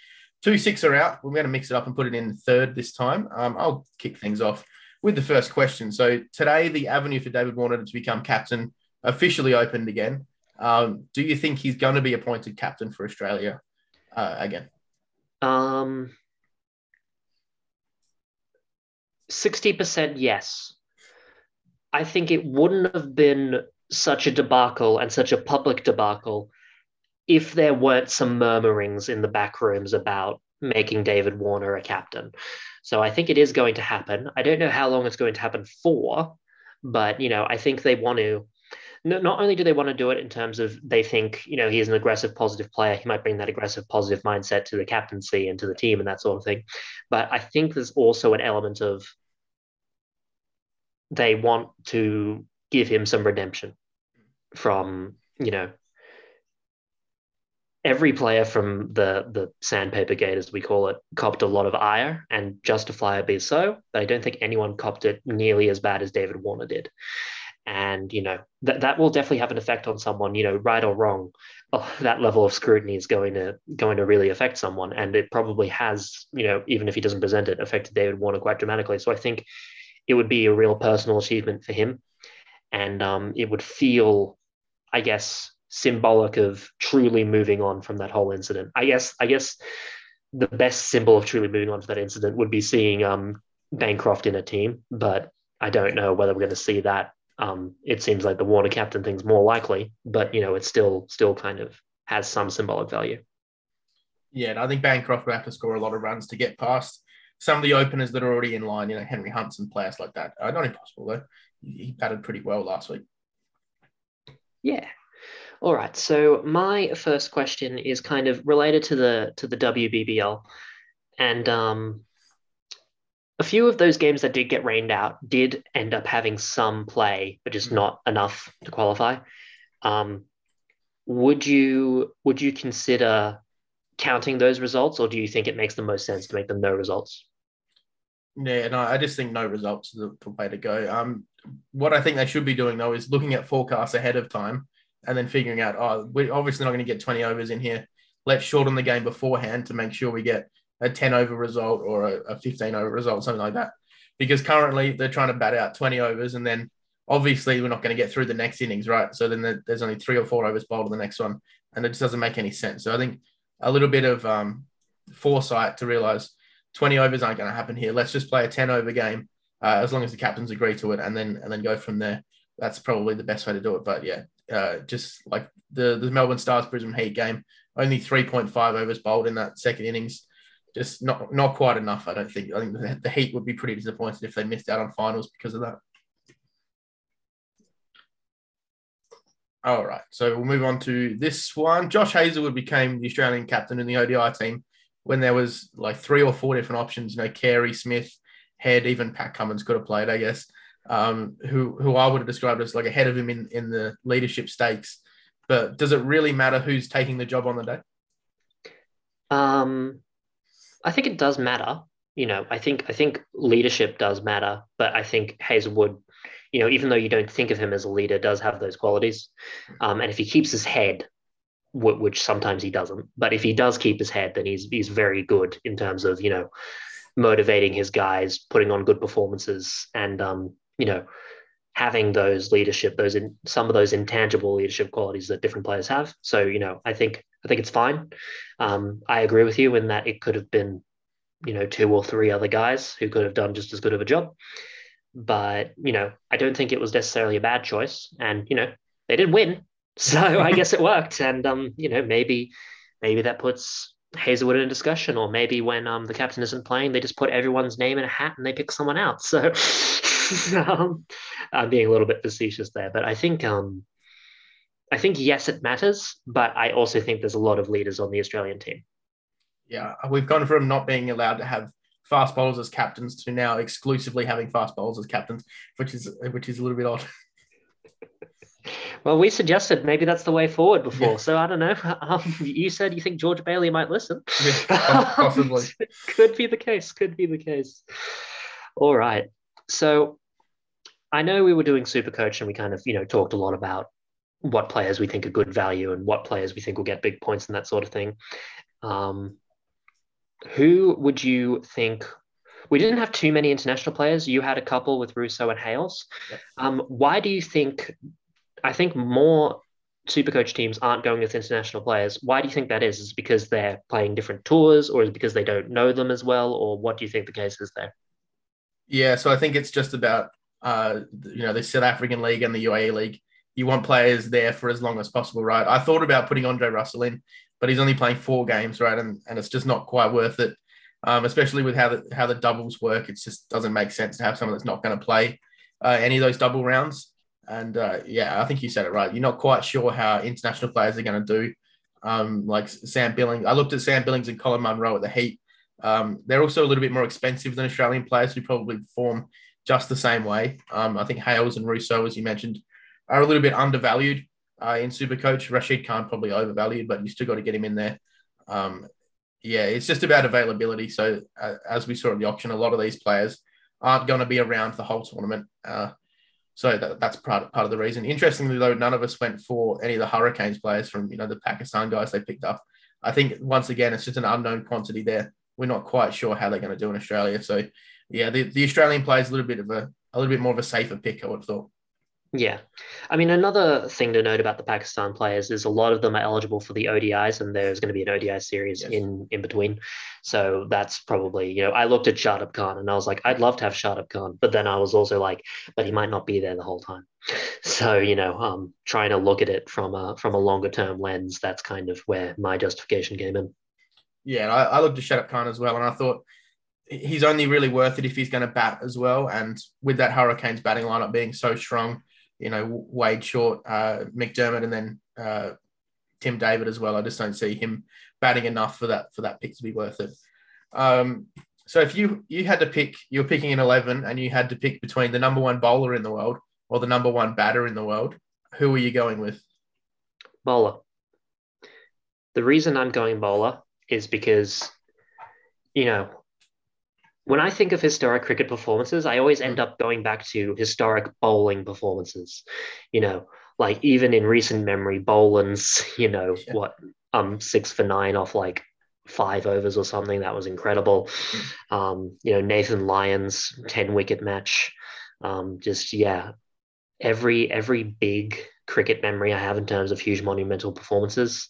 Two six are out. We're going to mix it up and put it in third this time. Um, I'll kick things off with the first question. So today, the avenue for David Warner to become captain officially opened again. Um, do you think he's going to be appointed captain for Australia uh, again? Um, 60% yes. I think it wouldn't have been such a debacle and such a public debacle if there weren't some murmurings in the back rooms about making David Warner a captain. So I think it is going to happen. I don't know how long it's going to happen for, but you know, I think they want to not only do they want to do it in terms of they think you know he's an aggressive positive player he might bring that aggressive positive mindset to the captaincy and to the team and that sort of thing. But i think there's also an element of they want to give him some redemption from you know every player from the the sandpaper gate as we call it copped a lot of ire and justifiably so but i don't think anyone copped it nearly as bad as david warner did and you know that that will definitely have an effect on someone you know right or wrong oh, that level of scrutiny is going to going to really affect someone. And it probably has you know even if he doesn't present it affected david warner quite dramatically. So i think it would be a real personal achievement for him. And um, it would feel i guess symbolic of truly moving on from that whole incident. I guess i guess the best symbol of truly moving on from that incident would be seeing um, bancroft in a team but i don't know whether we're going to see that um, it seems like the Warner captain thing's more likely, but you know, it still still kind of has some symbolic value. Yeah, and I think Bancroft will have to score a lot of runs to get past some of the openers that are already in line. You know, Henry Hunts and players like that. Uh, not impossible though. He batted pretty well last week. Yeah. All right. So my first question is kind of related to the to the WBBL, and um, a few of those games that did get rained out did end up having some play, but just not enough to qualify. Um, would you would you consider counting those results, or do you think it makes the most sense to make them no results? Yeah, no, I just think no results is the way to go. Um, what I think they should be doing though is looking at forecasts ahead of time and then figuring out, oh, we're obviously not going to get 20 overs in here. Let's shorten the game beforehand to make sure we get a 10 over result or a, a 15 over result, something like that. Because currently they're trying to bat out 20 overs and then obviously we're not going to get through the next innings, right? So then there's only three or four overs bowled in the next one. And it just doesn't make any sense. So I think a little bit of um, foresight to realize 20 overs aren't going to happen here. Let's just play a 10 over game uh, as long as the captains agree to it and then and then go from there. That's probably the best way to do it. But yeah, uh, just like the, the Melbourne Stars Brisbane Heat game, only 3.5 overs bowled in that second innings just not not quite enough. I don't think. I think the, the Heat would be pretty disappointed if they missed out on finals because of that. All right, so we'll move on to this one. Josh Hazlewood became the Australian captain in the ODI team when there was like three or four different options. You know, Carey, Smith, Head, even Pat Cummins could have played, I guess. um, who who I would have described as like ahead of him in in the leadership stakes. But does it really matter who's taking the job on the day? Um, I think it does matter. You know, I think I think leadership does matter, but I think Hazlewood, you know, even though you don't think of him as a leader, does have those qualities. Um, and if he keeps his head, which sometimes he doesn't, but if he does keep his head, then he's he's very good in terms of you know motivating his guys, putting on good performances, and um, you know having those leadership, those in some of those intangible leadership qualities that different players have. So you know, I think I think it's fine. Um, I agree with you in that it could have been, you know, two or three other guys who could have done just as good of a job. But you know, I don't think it was necessarily a bad choice. And you know, they did win, [laughs] so I [laughs] guess it worked. And um, you know, maybe maybe that puts Hazlewood in a discussion, or maybe when um the captain isn't playing, they just put everyone's name in a hat and they pick someone out. [laughs] So um, I'm being a little bit facetious there, but I think um I think yes, it matters, but I also think there's a lot of leaders on the Australian team. Yeah, we've gone from not being allowed to have fast bowlers as captains to now exclusively having fast bowlers as captains, which is which is a little bit odd. [laughs] Well, we suggested maybe that's the way forward before, yeah. so I don't know. [laughs] Um, you said you think George Bailey might listen. Yeah, [laughs] possibly. could be the case. Could be the case. All right. So I know we were doing Super Coach and we kind of you know talked a lot about what players we think are good value and what players we think will get big points and that sort of thing. Um, who would you think? We didn't have too many international players. You had a couple with Rossouw and Hales. Um, why do you think? I think more Supercoach teams aren't going with international players. Why do you think that is? Is because they're playing different tours, or is because they don't know them as well, or what do you think the case is there? Yeah, so I think it's just about uh, you know the South African League and the UAE League you want players there for as long as possible, right? I thought about putting Andre Russell in, but he's only playing four games, right? And and it's just not quite worth it, um, especially with how the how the doubles work. It just doesn't make sense to have someone that's not going to play uh, any of those double rounds. And uh, yeah, I think you said it right. You're not quite sure how international players are going to do. Um, like Sam Billings, I looked at Sam Billings and Colin Munro at the Heat. Um, they're also a little bit more expensive than Australian players who probably perform just the same way. Um, I think Hales and Rossouw, as you mentioned, are a little bit undervalued uh, in Supercoach. Rashid Khan probably overvalued, but you still got to get him in there. Um, yeah, it's just about availability. So uh, as we saw at the auction, a lot of these players aren't going to be around the whole tournament. Uh, so that, that's part, part of the reason. Interestingly, though, none of us went for any of the Hurricanes players from you know the Pakistan guys they picked up. I think once again it's just an unknown quantity there. We're not quite sure how they're going to do in Australia. So yeah, the, the Australian players a little bit of a a little bit more of a safer pick, I would have thought. Yeah. I mean, another thing to note about the Pakistan players is a lot of them are eligible for the ODIs, and there's going to be an ODI series yes. in, in between. So that's probably, you know, I looked at Shadab Khan and I was like, I'd love to have Shadab Khan, but then I was also like, but he might not be there the whole time. [laughs] So, you know, um, trying to look at it from a from a longer term lens, that's kind of where my justification came in. Yeah, I, I looked at Shadab Khan as well, and I thought he's only really worth it if he's going to bat as well. And with that Hurricanes batting lineup being so strong, you know, Wade Short, uh, McDermott, and then uh, Tim David as well. I just don't see him batting enough for that for that pick to be worth it. Um, so if you you had to pick, you're picking an eleven, and you had to pick between the number one bowler in the world or the number one batter in the world, who are you going with? Bowler. The reason I'm going bowler is because, you know, when I think of historic cricket performances, I always end up going back to historic bowling performances. You know, like even in recent memory, Boland's, [laughs] you know, yeah. what, um, six for nine off like five overs or something. That was incredible. Mm. Um, you know, Nathan Lyon's 10 wicket match. Um, just, yeah, every, every big cricket memory I have in terms of huge monumental performances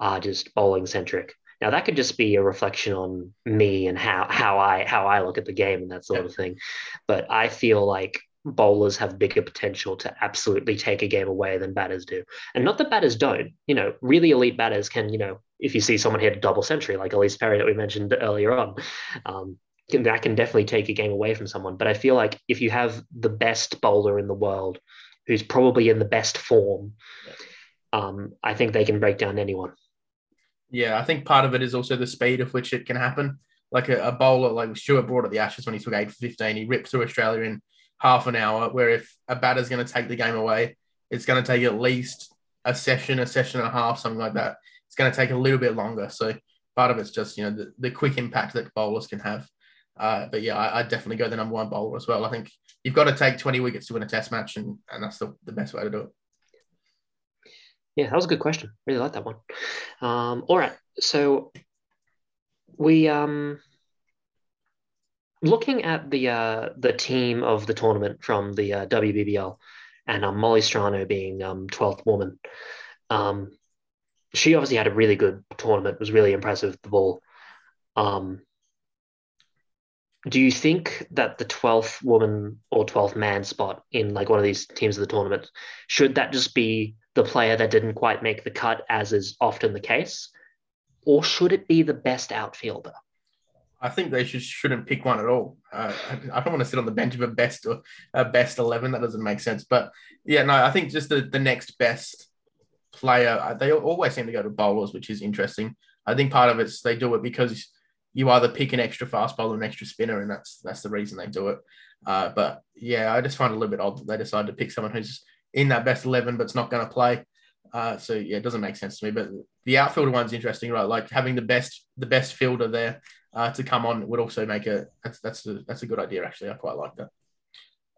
are just bowling centric. Now that could just be a reflection on me and how how I how I look at the game and that sort of thing. But I feel like bowlers have bigger potential to absolutely take a game away than batters do. And not that batters don't. You know, really elite batters can, you know, if you see someone hit a double century like Elise Perry that we mentioned earlier on, um, that can definitely take a game away from someone. But I feel like if you have the best bowler in the world who's probably in the best form, um, I think they can break down anyone. Yeah, I think part of it is also the speed of which it can happen. Like a, a bowler like Stuart Broad at the Ashes when he took eight for 15, he ripped through Australia in half an hour. Where if a batter's going to take the game away, it's going to take at least a session, a session and a half, something like that. It's going to take a little bit longer. So part of it's just you know the, the quick impact that bowlers can have. Uh, but yeah, I, I definitely go the number one bowler as well. I think you've got to take 20 wickets to win a test match, and, and that's the, the best way to do it. Yeah, that was a good question. Really like that one. Um, all right, so we um looking at the uh the team of the tournament from the uh, WBBL and um, Molly Strano being um 12th woman. Um, she obviously had a really good tournament. Was really impressive the ball. Um, do you think that the 12th woman or 12th man spot in like one of these teams of the tournament should that just be the player that didn't quite make the cut as is often the case or should it be the best outfielder I think they should, shouldn't pick one at all. Uh, I, don't want to sit on the bench of a best or a best eleven. That doesn't make sense. But yeah, no, I think just the, the next best player. uh, They always seem to go to bowlers, which is interesting. I think part of it's they do it because you either pick an extra fast bowler or an extra spinner, and that's that's the reason they do it. Uh, but yeah, I just find it a little bit odd that they decided to pick someone who's in that best eleven but's not going to play. Uh, so yeah, it doesn't make sense to me. But the outfielder one's interesting, right? Like having the best the best fielder there uh, to come on would also make a that's that's a, that's a good idea actually. I quite like that.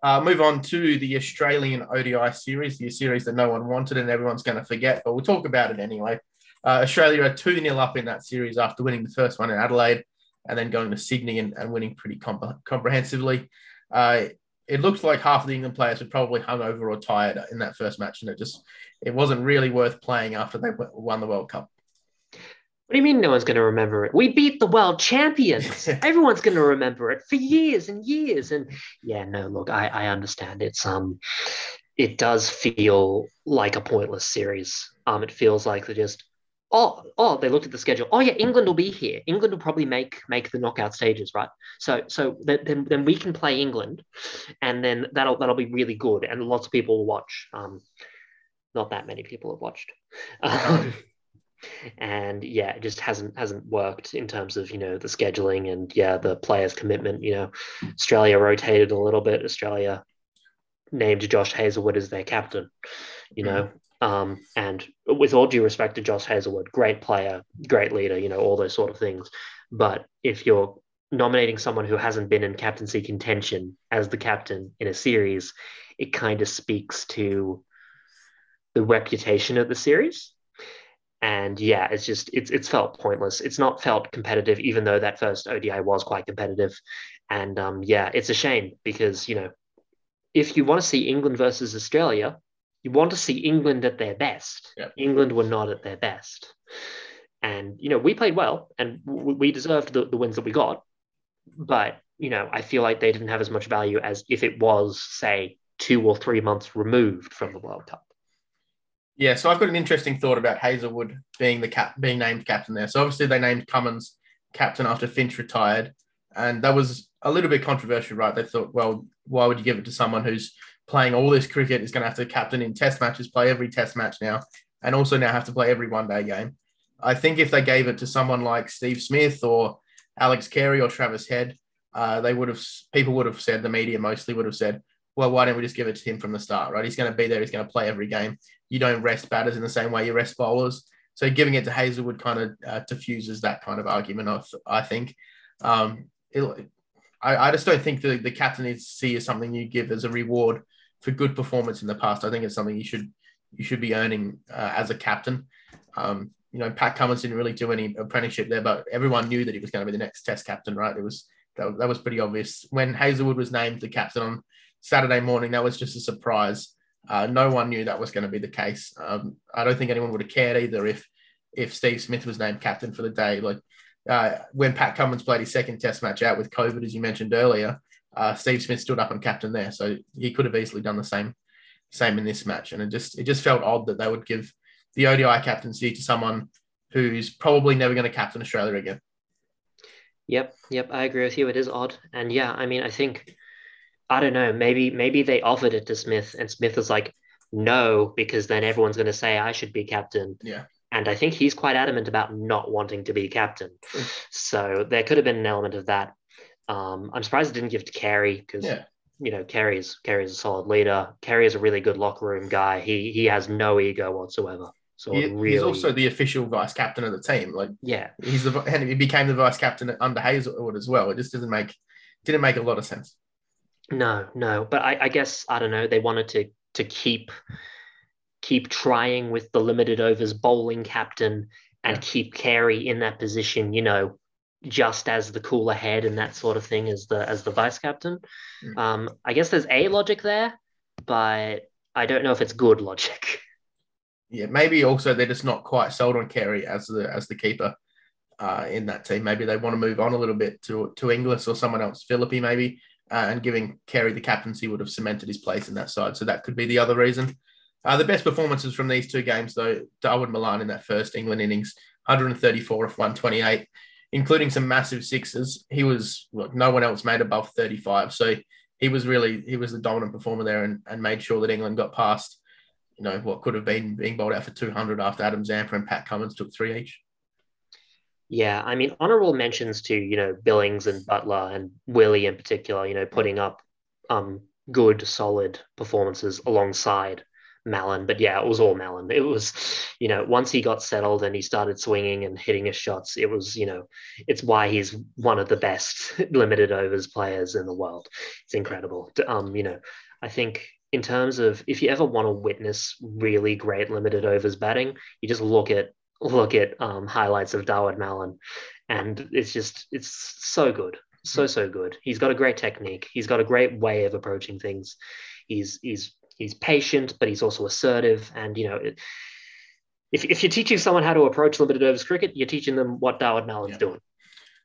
Uh, move on to the Australian ODI series, the series that no one wanted and everyone's going to forget, but we'll talk about it anyway. Uh, Australia are 2 0 up in that series after winning the first one in Adelaide and then going to Sydney and, and winning pretty comp- comprehensively. It looked like half of the England players were probably hungover or tired in that first match, and it just it wasn't really worth playing after they won the World Cup. What do you mean no one's going to remember it? We beat the world champions. [laughs] Everyone's going to remember it for years and years. And yeah, no, look, I, I understand. It's um, it does feel like a pointless series. Um, it feels like they're just oh oh they looked at the schedule. Oh yeah, England will be here. England will probably make make the knockout stages, right? So so then then we can play England, and then that'll that'll be really good, and lots of people will watch. Um, not that many people have watched. [laughs] Um, and yeah, it just hasn't hasn't worked in terms of you know the scheduling and yeah the players' commitment. You know, Australia rotated a little bit. Australia named Josh Hazlewood as their captain. You know, mm. Um, and with all due respect to Josh Hazlewood, great player, great leader. You know, all those sort of things. But if you're nominating someone who hasn't been in captaincy contention as the captain in a series, it kind of speaks to the reputation of the series and yeah, it's just it's it's felt pointless. It's not felt competitive, even though that first ODI was quite competitive. And um, yeah, it's a shame because you know, if you want to see England versus Australia, you want to see England at their best. Yep. England were not at their best, and you know we played well and we deserved the, the wins that we got. But you know, I feel like they didn't have as much value as if it was, say, two or three months removed from the World Cup. Yeah, so I've got an interesting thought about Hazlewood being the cap being named captain there. So obviously they named Cummins captain after Finch retired, and that was a little bit controversial, right? They thought, well, why would you give it to someone who's playing all this cricket, is going to have to captain in Test matches, play every Test match now, and also now have to play every one day game. I think if they gave it to someone like Steve Smith or Alex Carey or Travis Head, uh, they would have people would have said the media mostly would have said, well, why don't we just give it to him from the start, right? He's going to be there. He's going to play every game. You don't rest batters in the same way you rest bowlers. So giving it to Hazlewood kind of uh, diffuses that kind of argument. I, I think. Um, it, I, I just don't think the, the captain needs to see as something you give as a reward for good performance in the past. I think it's something you should you should be earning uh, as a captain. Um, you know, Pat Cummins didn't really do any apprenticeship there, but everyone knew that he was going to be the next Test captain, right? It was that, that was pretty obvious when Hazlewood was named the captain on Saturday morning, that was just a surprise. Uh, no one knew that was going to be the case. Um, I don't think anyone would have cared either if if Steve Smith was named captain for the day. Like uh, when Pat Cummins played his second Test match out with COVID, as you mentioned earlier, uh, Steve Smith stood up and captain there, so he could have easily done the same same in this match. And it just it just felt odd that they would give the ODI captaincy to someone who's probably never going to captain Australia again. Yep, yep, I agree with you. It is odd, and yeah, I mean, I think I don't know. Maybe maybe they offered it to Smith, and Smith was like, "No," because then everyone's going to say I should be captain. Yeah. And I think he's quite adamant about not wanting to be captain. so there could have been an element of that. Um, I'm surprised it didn't give to Carey because yeah. you know, Carey's Carey's a solid leader. Carey is a really good locker room guy. He he has no ego whatsoever. So He- really, He's also the official vice captain of the team. Like yeah, he's the and he became the vice captain under Hazlewood as well. It just doesn't make didn't make a lot of sense. no, no. But I, I guess I don't know. They wanted to to keep keep trying with the limited overs bowling captain and Yeah. keep Carey in that position. You know, just as the cooler head and that sort of thing as the as the vice captain. Mm. Um, I guess there's a logic there, but I don't know if it's good logic. Yeah, maybe also they're just not quite sold on Carey as the as the keeper uh, in that team. Maybe they want to move on a little bit to to Inglis or someone else, Philippe maybe, uh, and giving Carey the captaincy would have cemented his place in that side. So that could be the other reason. Uh, the best performances from these two games, though, Dawid Malan in that first England innings, 134 off 128, including some massive sixes. He was look, no one else made above 35, so he was really he was the dominant performer there and, and made sure that England got past you know, what could have been being bowled out for 200 after Adam Zampa and Pat Cummins took three each. Yeah, I mean, honorable mentions to, you know, Billings and Buttler and Willey in particular, you know, putting up um good, solid performances alongside Malan. But yeah, it was all Malan. It was, you know, once he got settled and he started swinging and hitting his shots, it was, you know, it's why he's one of the best [laughs] limited overs players in the world. It's incredible. Um, you know, I think in terms of if you ever want to witness really great limited overs batting, you just look at look at um, highlights of Dawid Malan, and it's just it's so good, so so good. He's got a great technique. He's got a great way of approaching things. He's he's he's patient, but he's also assertive. And you know, if if you're teaching someone how to approach limited overs cricket, you're teaching them what Dawid Malan's Yeah. doing.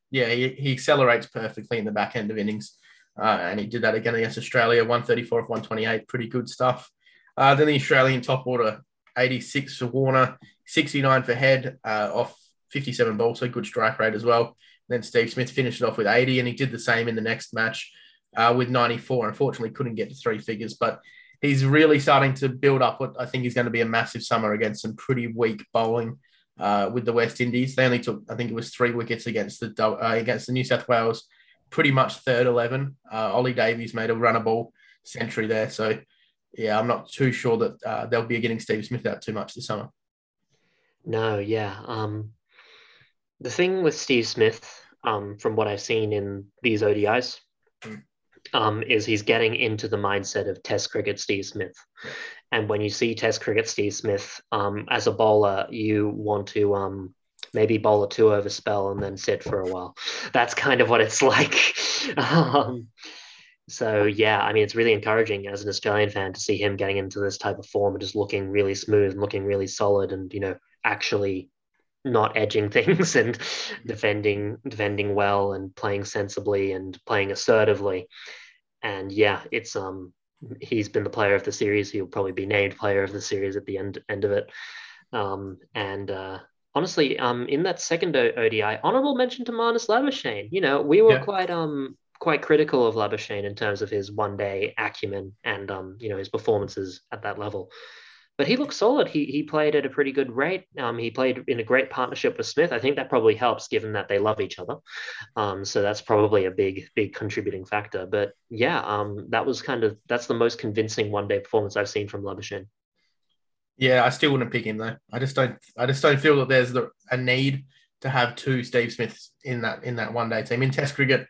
Yeah, he, he accelerates perfectly in the back end of innings. Uh, and he did that again against Australia, 134 of 128. Pretty good stuff. Uh, then the Australian top order, 86 for Warner, 69 for Head uh, off 57 balls, so good strike rate as well. Then Steve Smith finished it off with 80, and he did the same in the next match uh, with 94. Unfortunately, couldn't get to three figures, but he's really starting to build up what I think is going to be a massive summer against some pretty weak bowling uh, with the West Indies. They only took, I think it was three wickets against the uh, against the New South Wales, pretty much third eleven. Uh, Ollie Davies made a runnable century there, so yeah, I'm not too sure that uh, they'll be getting Steve Smith out too much this summer. No, yeah. Um, the thing with Steve Smith, um, from what I've seen in these ODIs, Mm. Um, is he's getting into the mindset of Test cricket Steve Smith. And when you see Test cricket Steve Smith, um, as a bowler, you want to um, maybe bowl a two over spell and then sit for a while. That's kind of what it's [laughs] like. um, so yeah, I mean, it's really encouraging as an Australian fan to see him getting into this type of form and just looking really smooth and looking really solid, and you know, actually not edging things [laughs] and defending defending well and playing sensibly and playing assertively. And yeah, it's um he's been the player of the series. He'll probably be named player of the series at the end end of it. Um, and uh, honestly, um, in that second o- ODI, honorable mention to Marnus Labuschagne. You know, we were Yeah. quite um quite critical of Labuschagne in terms of his one day acumen and um you know his performances at that level. But he looked solid. He he played at a pretty good rate. Um, he played in a great partnership with Smith. I think that probably helps, given that they love each other. Um, so that's probably a big big contributing factor. But yeah, um, that was kind of that's the most convincing one day performance I've seen from Labuschagne. Yeah, I still wouldn't pick him though. I just don't. I just don't feel that there's the, a need to have two Steve Smiths in that in that one day team. In Test cricket,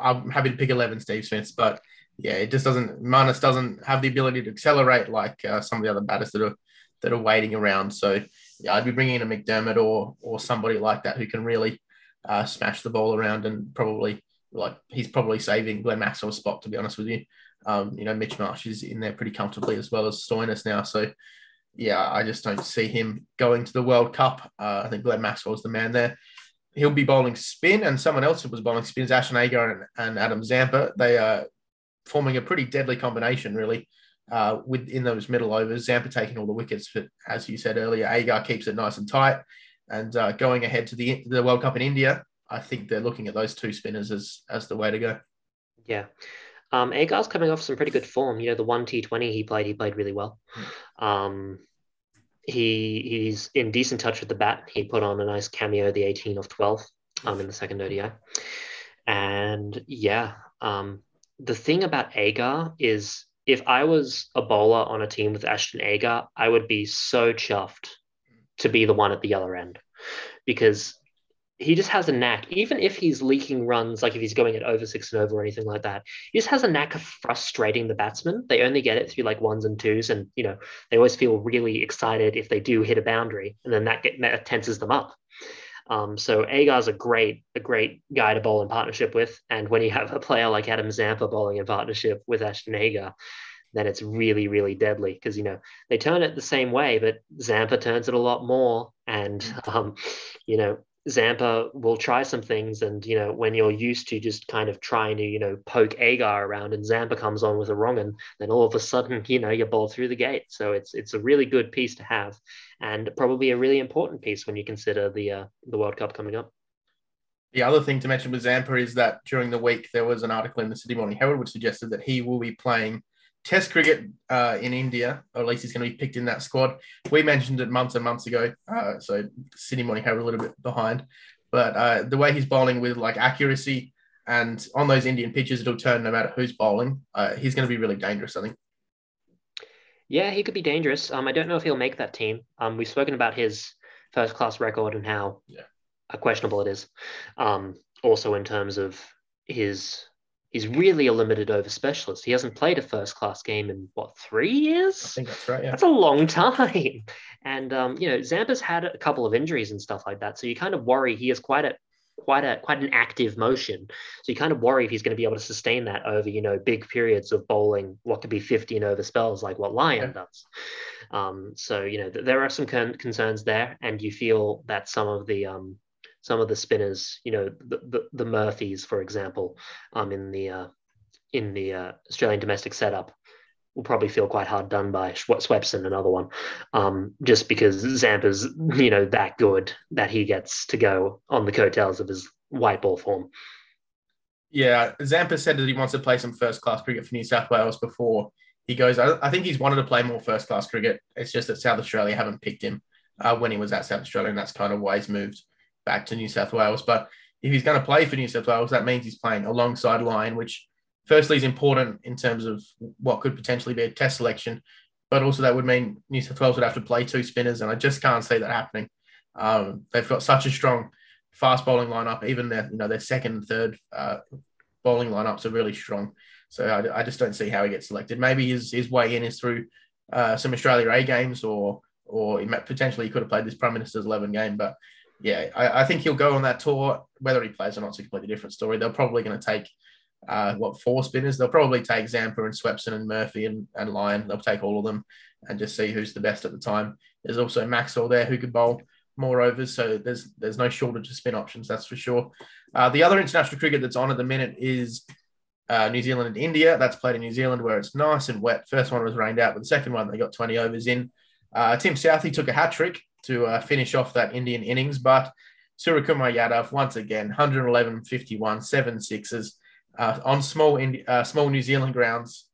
I'm happy to pick eleven Steve Smiths, but yeah, it just doesn't. Marnus doesn't have the ability to accelerate like uh, some of the other batters that are that are waiting around. So yeah, I'd be bringing in a McDermott or or somebody like that who can really uh, smash the ball around and probably like he's probably saving Glenn Maxwell's spot to be honest with you. Um, you know, Mitch Marsh is in there pretty comfortably as well as Stoinis now. So yeah, I just don't see him going to the World Cup. Uh, I think Glenn Maxwell's the man there. He'll be bowling spin, and someone else who was bowling spin is Ashton Agar and, and Adam Zampa. They are forming a pretty deadly combination, really, uh, with in those middle overs. Zampa taking all the wickets, but as you said earlier, Agar keeps it nice and tight. And uh, going ahead to the the World Cup in India, I think they're looking at those two spinners as as the way to go. Yeah. Um, Agar's coming off some pretty good form. You know, the one T20 he played, he played really well. Um, he he's in decent touch with the bat. He put on a nice cameo, the 18 of 12, um, in the second ODI. And yeah, um, the thing about Agar is if I was a bowler on a team with Ashton Agar, I would be so chuffed to be the one at the other end because he just has a knack, even if he's leaking runs, like if he's going at over six and over or anything like that, he just has a knack of frustrating the batsman. They only get it through like ones and twos, and you know they always feel really excited if they do hit a boundary, and then that, get, that tenses them up. Um, so Agar's a great, a great guy to bowl in partnership with, and when you have a player like Adam Zampa bowling in partnership with Ashton Agar, then it's really, really deadly because you know they turn it the same way, but Zampa turns it a lot more, and um, you know Zampa will try some things, and you know when you're used to just kind of trying to you know poke Agar around, and Zampa comes on with a wrong, and then all of a sudden [laughs] you know you bowl through the gate. So it's it's a really good piece to have, and probably a really important piece when you consider the uh, the World Cup coming up. The other thing to mention with Zampa is that during the week there was an article in the Sydney Morning Herald which suggested that he will be playing Test cricket uh, in India, or at least he's going to be picked in that squad. We mentioned it months and months ago, uh, so Sydney Morning Herald a little bit behind. But uh, the way he's bowling with like accuracy and on those Indian pitches, it'll turn no matter who's bowling. Uh, he's going to be really dangerous, I think. Yeah, he could be dangerous. Um, I don't know if he'll make that team. Um, we've spoken about his first class record and how yeah. questionable it is. Um, also in terms of his he's really a limited over specialist. He hasn't played a first class game in what three years? I think that's right. Yeah, that's a long time. [laughs] And um, you know, Zampa's had a couple of injuries and stuff like that, so you kind of worry he is quite a quite a quite an active motion. So you kind of worry if he's going to be able to sustain that over you know big periods of bowling what could be 15 over spells like what Lyon yeah. does. Um, so you know th- there are some con- concerns there, and you feel that some of the um, some of the spinners, you know, the the, the Murphys, for example, um, in the uh, in the uh, Australian domestic setup, will probably feel quite hard done by Swepson, another one, um, just because Zampa's you know that good that he gets to go on the coattails of his white ball form. Yeah, Zampa said that he wants to play some first class cricket for New South Wales before he goes. I, I think he's wanted to play more first class cricket. It's just that South Australia haven't picked him uh, when he was at South Australia, and that's kind of why he's moved back to New South Wales. But if he's going to play for New South Wales, that means he's playing alongside Lyon, which firstly is important in terms of what could potentially be a test selection, but also that would mean New South Wales would have to play two spinners, and I just can't see that happening. Um, they've got such a strong fast bowling lineup. Even their you know their second and third uh, bowling lineups are really strong. So I, I, just don't see how he gets selected. Maybe his his way in is through uh, some Australia A games, or or potentially he could have played this Prime Minister's eleven game, but yeah, I, I, think he'll go on that tour. Whether he plays or not is a completely different story. They're probably going to take uh, what four spinners? They'll probably take Zampa and Swepson and Murphy and, and Lyon. They'll take all of them and just see who's the best at the time. There's also Maxwell there who could bowl more overs, so there's there's no shortage of spin options, that's for sure. Uh, the other international cricket that's on at the minute is uh, New Zealand and India. That's played in New Zealand where it's nice and wet. First one was rained out, but the second one they got 20 overs in. Uh, Tim Southey took a hat trick to uh, finish off that Indian innings. But Suryakumar Yadav, once again, 111, 51, seven sixes uh, on small Indi- uh, small New Zealand grounds.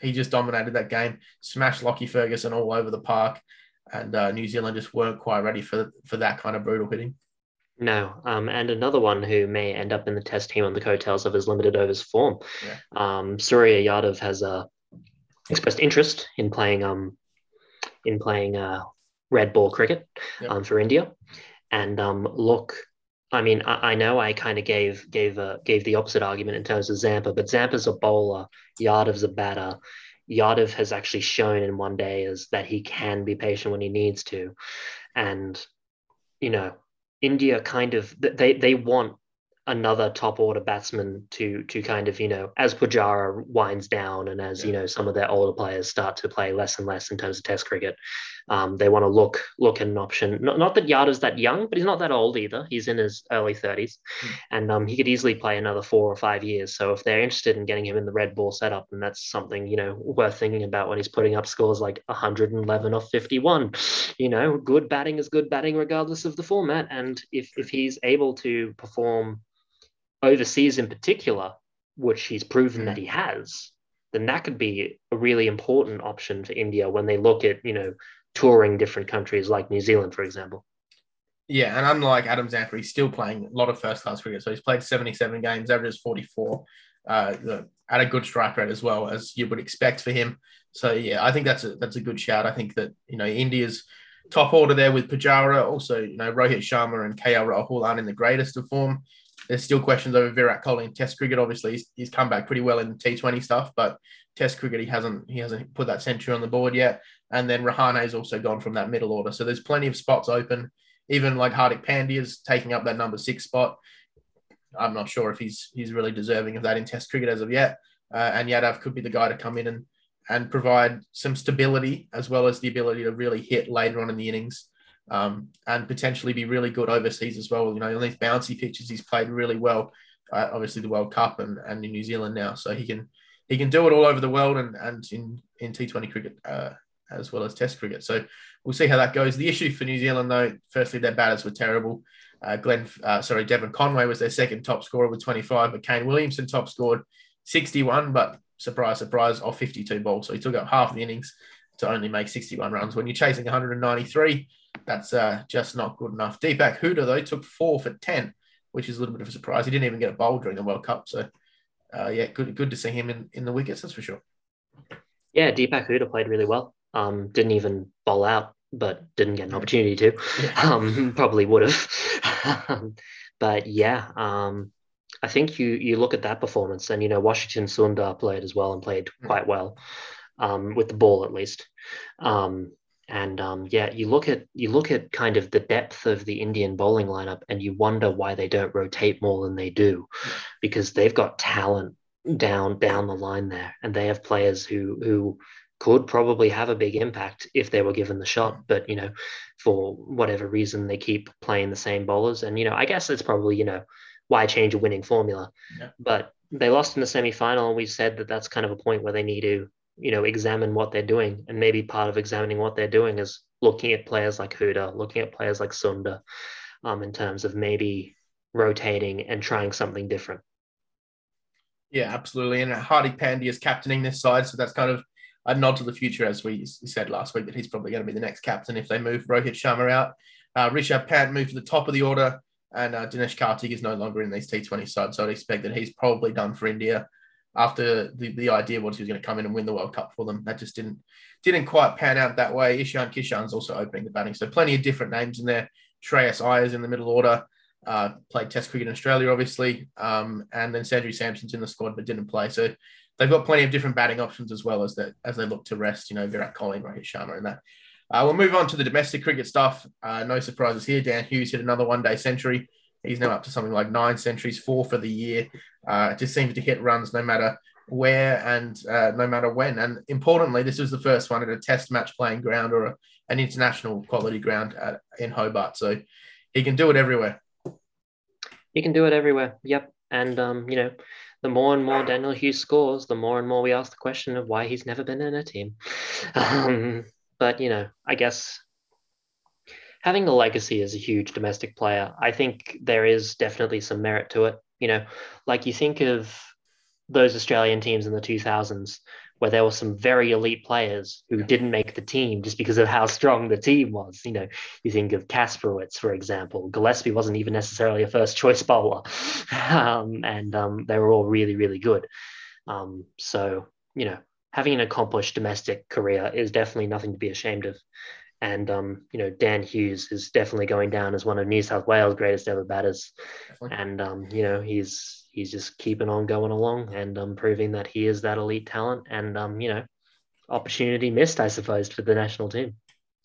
He just dominated that game, smashed Lockie Ferguson all over the park, and uh, New Zealand just weren't quite ready for for that kind of brutal hitting. No, um, and another one who may end up in the test team on the coattails of his limited overs form. Yeah. Um, Surya Yadav has uh, expressed interest in playing um, in playing uh, red ball cricket yep. um, for India. And um, look, I mean, I, I know I kind of gave gave uh, gave the opposite argument in terms of Zampa, but Zampa's a bowler, Yadav's a batter. Yadav has actually shown in one day is that he can be patient when he needs to, and you know, India kind of they they want another top order batsman to to kind of you know as Pujara winds down and as yeah. you know some of their older players start to play less and less in terms of Test cricket, um, they want to look look at an option. Not, not that Yadav's that young, but he's not that old either. He's in his early thirties, mm. and um, he could easily play another four or five years. So if they're interested in getting him in the red ball setup, then that's something you know worth thinking about when he's putting up scores like 111 or 51. [sighs] You know, good batting is good batting regardless of the format, and if if he's able to perform overseas in particular, which he's proven mm. that he has, then that could be a really important option for India when they look at, you know, touring different countries like New Zealand, for example. Yeah, and unlike Adam Zampa, he's still playing a lot of first class cricket. So he's played 77 games, averages 44. uh, at a good strike rate as well as you would expect for him. So yeah, I think that's a that's a good shout. I think that you know India's top order there with Pujara, also you know Rohit Sharma and KL Rahul aren't in the greatest of form. There's still questions over Virat Kohli in Test cricket. Obviously, he's, he's come back pretty well in T20 stuff, but Test cricket he hasn't he hasn't put that century on the board yet. And then Rahane's also gone from that middle order, so there's plenty of spots open. Even like Hardik Pandya is taking up that number six spot. I'm not sure if he's he's really deserving of that in Test cricket as of yet. Uh, and Yadav could be the guy to come in and and provide some stability as well as the ability to really hit later on in the innings um, and potentially be really good overseas as well. You know, on these bouncy pitches, he's played really well. Uh, obviously, the World Cup and, and in New Zealand now, so he can he can do it all over the world and and in in T20 cricket uh, as well as Test cricket. So we'll see how that goes. The issue for New Zealand, though, firstly, their batters were terrible. Uh, Glenn, uh, sorry, Devon Conway was their second top scorer with 25, but Kane Williamson top scored 61, but surprise, surprise, off 52 balls. So he took up half the innings to only make 61 runs. When you're chasing 193, that's uh, just not good enough. Deepak Hooda, though, took four for 10, which is a little bit of a surprise. He didn't even get a bowl during the World Cup. So, uh, yeah, good good to see him in, in the wickets, that's for sure. Yeah, Deepak Hooda played really well. Um, didn't even bowl out, but didn't get an opportunity to. Yeah. [laughs] Um, probably would have. [laughs] but yeah, um, I think you you look at that performance, and you know Washington Sundar played as well and played hmm. quite well um, with the ball at least. Um, and um, yeah, you look at you look at kind of the depth of the Indian bowling lineup, and you wonder why they don't rotate more than they do, because they've got talent down down the line there, and they have players who who could probably have a big impact if they were given the shot. But you know, for whatever reason, they keep playing the same bowlers, and you know, I guess it's probably you know why change a winning formula? Yeah. But they lost in the semi-final, and we said that that's kind of a point where they need to, you know, examine what they're doing, and maybe part of examining what they're doing is looking at players like Hooda, looking at players like Sundar, um, in terms of maybe rotating and trying something different. Yeah, absolutely. And Hardik Pandya is captaining this side, so that's kind of a nod to the future, as we said last week, that he's probably going to be the next captain if they move Rohit Sharma out. Uh, Rishabh Pant moved to the top of the order and uh, Dinesh Karthik is no longer in these T20 sides. So I'd expect that he's probably done for India after the, the idea was he was going to come in and win the World Cup for them. That just didn't didn't quite pan out that way. Ishan Kishan's also opening the batting. So plenty of different names in there. Shreyas Iyer's in the middle order. Uh, played Test cricket in Australia, obviously. Um, and then Sanju Samson's in the squad but didn't play. So they've got plenty of different batting options as well as that as they look to rest, you know, Virat Kohli Rohit Sharma and that. Uh, we'll move on to the domestic cricket stuff. Uh, no surprises here. Dan Hughes hit another one day century. He's now up to something like nine centuries, four for the year. Uh, just seems to hit runs no matter where and uh, no matter when. And importantly, this was the first one at a test match playing ground or a, an international quality ground at, in Hobart. So he can do it everywhere. He can do it everywhere. Yep. And, um, you know, the more and more Daniel Hughes scores, the more and more we ask the question of why he's never been in a team. [laughs] Um, but you know, I guess having a legacy as a huge domestic player, I think there is definitely some merit to it. You know, like you think of those Australian teams in the 2000s where there were some very elite players who didn't make the team just because of how strong the team was. You know, you think of Kasprowicz, for example. Gillespie wasn't even necessarily a first choice bowler, [laughs] um, and um, they were all really, really good. Um, so, you know, having an accomplished domestic career is definitely nothing to be ashamed of. And um, you know, Dan Hughes is definitely going down as one of New South Wales' greatest ever batters. Definitely. And um, you know, he's he's just keeping on going along and um, proving that he is that elite talent. And um, you know, opportunity missed, I suppose, for the national team.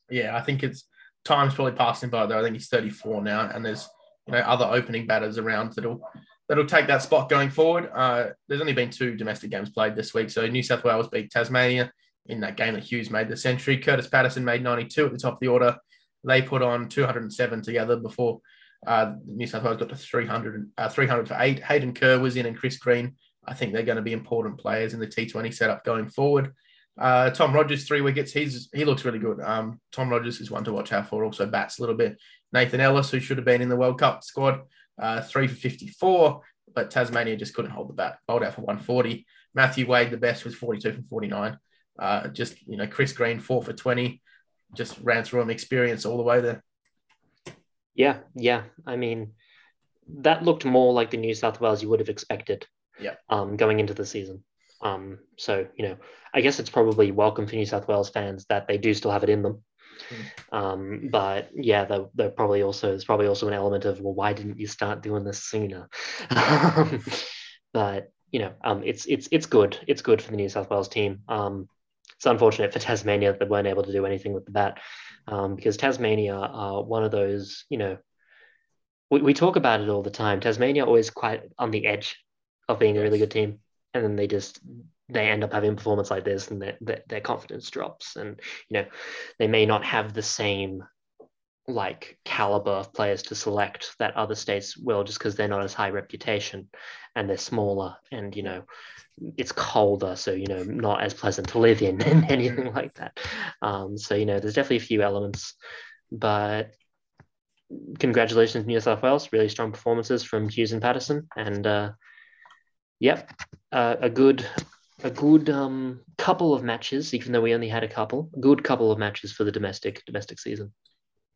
Yeah, I think it's time's probably passing by though. I think he's 34 now, and there's you know other opening batters around that'll that'll take that spot going forward. Uh, there's only been two domestic games played this week. So New South Wales beat Tasmania in that game that Hughes made the century. Kurtis Patterson made 92 at the top of the order. They put on 207 together before uh, New South Wales got to 300, uh, 300 for eight. Hayden Kerr was in and Chris Green. I think they're going to be important players in the T20 setup going forward. Uh, Tom Rogers, three wickets. He's he looks really good. Um, Tom Rogers is one to watch out for. Also bats a little bit. Nathan Ellis, who should have been in the World Cup squad, uh, three for 54, but Tasmania just couldn't hold the bat. Bowled out for 140. Matthew Wade, the best, was 42 from 49. Uh, just, you know, Chris Green, four for 20. Just ran through him, experience all the way there. Yeah, yeah. I mean, that looked more like the New South Wales you would have expected. Yeah. Um, going into the season. Um, so you know, I guess it's probably welcome for New South Wales fans that they do still have it in them. Mm. Um, but yeah, they're, they're probably also there's probably also an element of well, why didn't you start doing this sooner? [laughs] but you know, um, it's it's it's good. It's good for the New South Wales team. Um, it's unfortunate for Tasmania that they weren't able to do anything with the bat, um, because Tasmania are one of those. You know, we, we talk about it all the time. Tasmania always quite on the edge of being a really good team, and then they just they end up having a performance like this, and their, their, their confidence drops, and you know, they may not have the same like caliber of players to select that other states will just because they're not as high reputation and they're smaller and you know it's colder so you know not as pleasant to live in [laughs] and anything like that. Um, so you know there's definitely a few elements but congratulations new south wales. Really strong performances from hughes and patterson and uh, yep uh, a good a good um, couple of matches even though we only had a couple good couple of matches for the domestic domestic season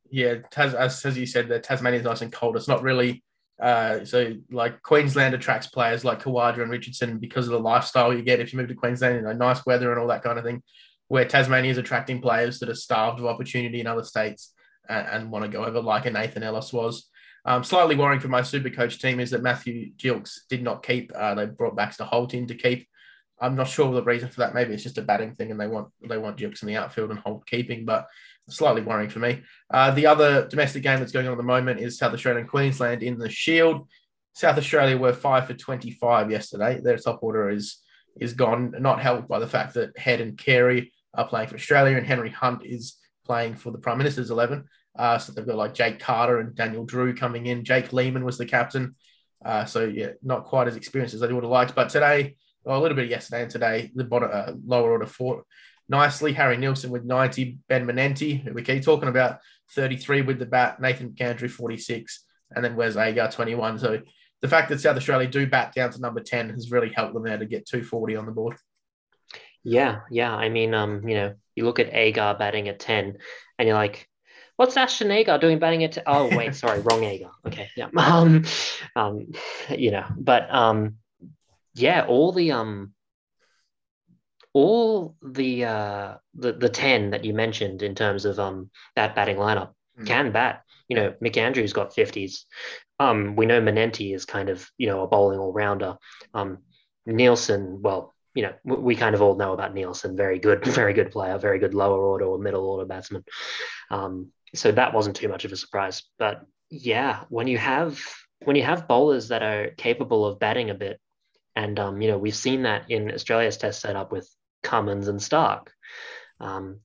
yeah, Tas, as, as you said, the Tasmania's nice and cold. It's not really uh, so like Queensland attracts players like Khawaja and Richardson because of the lifestyle you get if you move to Queensland, you know, nice weather and all that kind of thing. Where Tasmania is attracting players that are starved of opportunity in other states and, and want to go over, like a Nathan Ellis was. Um, slightly worrying for my super coach team is that Matthew Gilkes did not keep. Uh, they brought Baxter Holt in to keep. I'm not sure the reason for that. Maybe it's just a batting thing, and they want they want Gilkes in the outfield and Holt keeping. But slightly worrying for me. Uh, the other domestic game that's going on at the moment is South Australia and Queensland in the Shield. South Australia were five for 25 yesterday. Their top order is is gone, not helped by the fact that Head and Carey are playing for Australia and Henry Hunt is playing for the Prime Minister's 11. Uh, so they've got like Jake Carter and Daniel Drew coming in. Jake Lehmann was the captain. Uh, so yeah, not quite as experienced as they would have liked. But today, well, a little bit yesterday and today, the bottom, uh, lower order four nicely. Harry Nielsen with 90, Ben Manenti, who we keep talking about 33 with the bat, Nathan McAndrew 46, and then Wes Agar 21. So the fact that South Australia do bat down to number 10 has really helped them there to get 240 on the board. Yeah, yeah. I mean, um, you know, you look at Agar batting at 10 and you're like, what's Ashton Agar doing batting at 10? Oh, wait, sorry, wrong Agar. Okay, yeah. [laughs] Um, um, you know, but um, yeah, all the um all the uh the, the 10 that you mentioned in terms of um that batting lineup mm. can bat. You know mcandrew's got 50s um we know manenti is kind of you know a bowling all-rounder. Um nielsen well you know we kind of all know about nielsen. Very good [laughs] very good player very good lower order or middle order batsman. Um so that wasn't too much of a surprise. But yeah when you have when you have bowlers that are capable of batting a bit and um, you know we've seen that in Australia's test setup with Cummins and Starc. Um,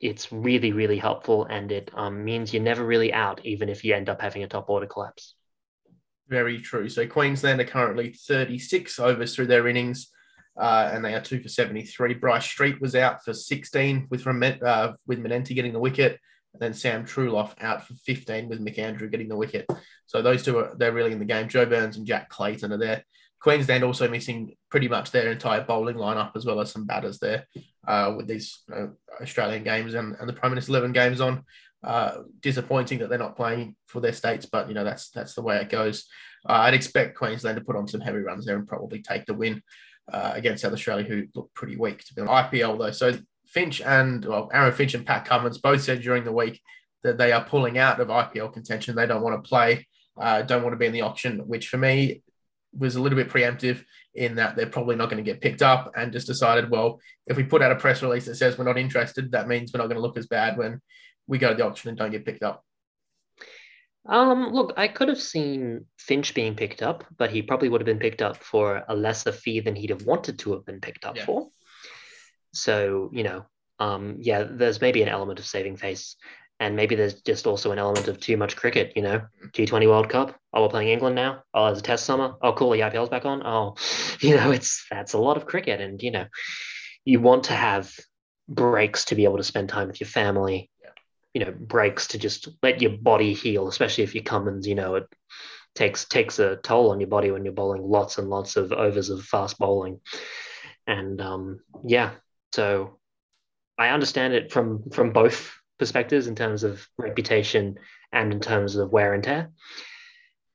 it's really, really helpful and it um, means you're never really out, even if you end up having a top order collapse. Very true. So Queensland are currently 36 overs through their innings, uh, and they are two for 73. Bryce Street was out for 16 with uh, with Manenti getting the wicket, and then Sam Truelove out for 15 with McAndrew getting the wicket. So those two are they're really in the game. Joe Burns and Jack Clayton are there. Queensland also missing pretty much their entire bowling lineup as well as some batters there uh, with these uh, Australian games and, and the Prime Minister 11 games on. Uh, disappointing that they're not playing for their states, but you know that's that's the way it goes. Uh, I'd expect Queensland to put on some heavy runs there and probably take the win uh, against South Australia, who look pretty weak to be on IPL though. So Finch and well, Aaron Finch and Pat Cummins both said during the week that they are pulling out of IPL contention. They don't want to play, uh, don't want to be in the auction, which for me was a little bit preemptive in that they're probably not going to get picked up and just decided, well, if we put out a press release that says we're not interested, that means we're not going to look as bad when we go to the auction and don't get picked up. Um, look, I could have seen Finch being picked up, but he probably would have been picked up for a lesser fee than he'd have wanted to have been picked up yeah. for. So, you know, um, yeah, there's maybe an element of saving face and maybe there's just also an element of too much cricket, you know, T20 World Cup. Oh, we're playing England now. Oh, it's a test summer. Oh, cool. The IPL's back on. Oh, [laughs] you know, it's that's a lot of cricket. And, you know, you want to have breaks to be able to spend time with your family, you know, breaks to just let your body heal, especially if you come and, you know, it takes takes a toll on your body when you're bowling lots and lots of overs of fast bowling. And um, yeah, so I understand it from from both perspectives in terms of reputation and in terms of wear and tear.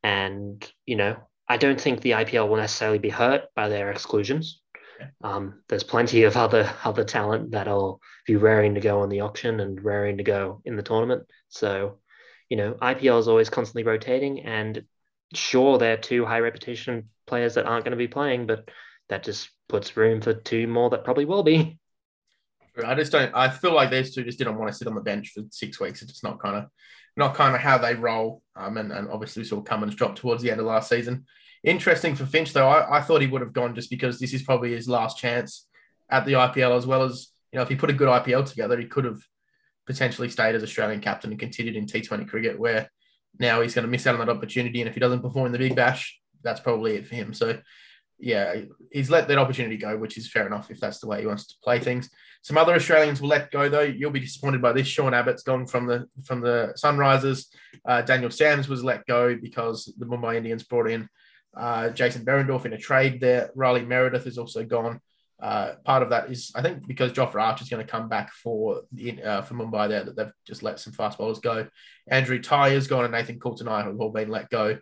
And, you know, I don't think the IPL will necessarily be hurt by their exclusions. Um, there's plenty of other other talent that'll be raring to go on the auction and raring to go in the tournament. So, you know, IPL is always constantly rotating, and sure, there are two high reputation players that aren't going to be playing, but that just puts room for two more that probably will be. I just don't. I feel like these two just didn't want to sit on the bench for six weeks. It's just not kind of, not kind of how they roll. Um, and, and obviously we saw Cummins drop towards the end of last season. Interesting for Finch though. I, I thought he would have gone just because this is probably his last chance at the IPL, as well as you know if he put a good IPL together, he could have potentially stayed as Australian captain and continued in T20 cricket. Where now he's going to miss out on that opportunity, and if he doesn't perform in the Big Bash, that's probably it for him. So yeah, he's let that opportunity go, which is fair enough if that's the way he wants to play things. Some other Australians will let go though. You'll be disappointed by this. Sean Abbott's gone from the from the Sunrisers. Uh, Daniel Sams was let go because the Mumbai Indians brought in uh, Jason Behrendorff in a trade there. Riley Meredith is also gone. Uh, part of that is I think because Jofra Archer is going to come back for the uh, for Mumbai there that they've just let some fast bowlers go. Andrew Tye has gone and Nathan Coulter-Nile have all been let go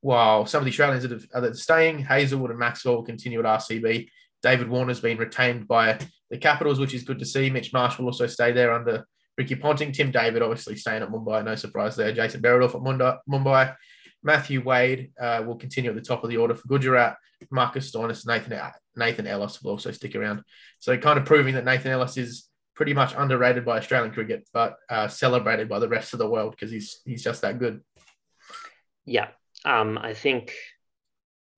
while some of the Australians that, have, that are staying, Hazlewood and Maxwell will continue at RCB. David Warner's been retained by the Capitals, which is good to see. Mitch Marsh will also stay there under Ricky Ponting. Tim David obviously staying at Mumbai, no surprise there. Jason Behrendorff at Mumbai. Matthew Wade uh, will continue at the top of the order for Gujarat. Marcus Stoinis, Nathan Nathan Ellis will also stick around. So kind of proving that Nathan Ellis is pretty much underrated by Australian cricket, but uh, celebrated by the rest of the world because he's he's just that good. Yeah, um, I think,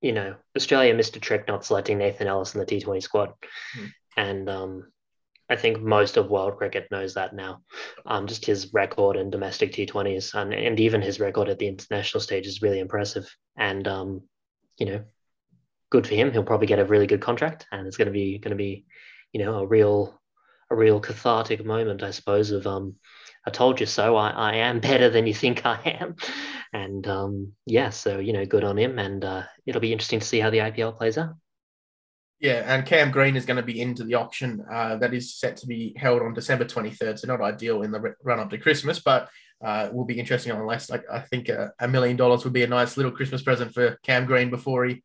you know, Australia missed a trick not selecting Nathan Ellis in the T20 squad. Mm. And um, I think most of world cricket knows that now. Um, just his record in domestic T20s and, and even his record at the international stage is really impressive. And, um, you know, good for him. He'll probably get a really good contract and it's going to be, going to be, you know, a real, a real cathartic moment, I suppose, of, um, I told you so. I, I am [laughs] better than you think I am. And um, yeah, so, you know, good on him. And uh, it'll be interesting to see how the IPL plays out. Yeah, and Cam Green is going to be into the auction uh, that is set to be held on December 23rd. So, not ideal in the run up to Christmas, but uh, will be interesting unless, like, I think a, a, million dollars would be a nice little Christmas present for Cam Green before he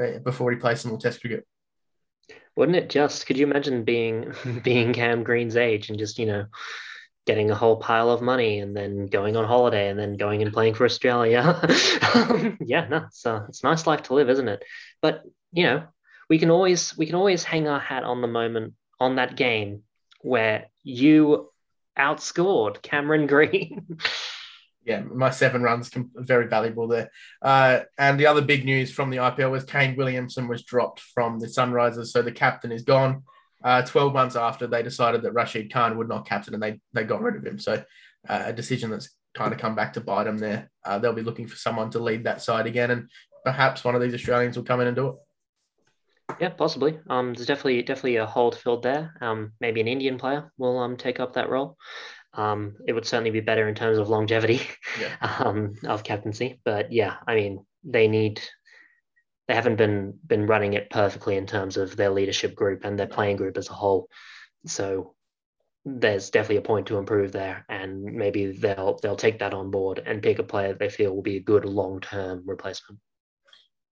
uh, before he plays some more Test cricket. Wouldn't it just? Could you imagine being [laughs] being Cam Green's age and just you know getting a whole pile of money and then going on holiday and then going and playing for Australia. [laughs] yeah, no, it's a nice life to live, isn't it? But you know, we can always we can always hang our hat on the moment on that game where you outscored Cameron [laughs] Green. yeah, my seven runs very valuable there. Uh, and the other big news from the IPL was Kane Williamson was dropped from the Sunrisers, so the captain is gone uh, 12 months after they decided that Rashid Khan would not captain and they, they got rid of him. So uh, a decision that's kind of come back to bite them there. Uh, they'll be looking for someone to lead that side again, and perhaps one of these Australians will come in and do it. Yeah, possibly. Um, there's definitely definitely a hold filled there. Um, maybe an Indian player will um take up that role. Um, it would certainly be better in terms of longevity yeah. [laughs] um, of captaincy. But yeah, I mean, they need they haven't been been running it perfectly in terms of their leadership group and their playing group as a whole. So there's definitely a point to improve there, and maybe they'll they'll take that on board and pick a player they feel will be a good long term replacement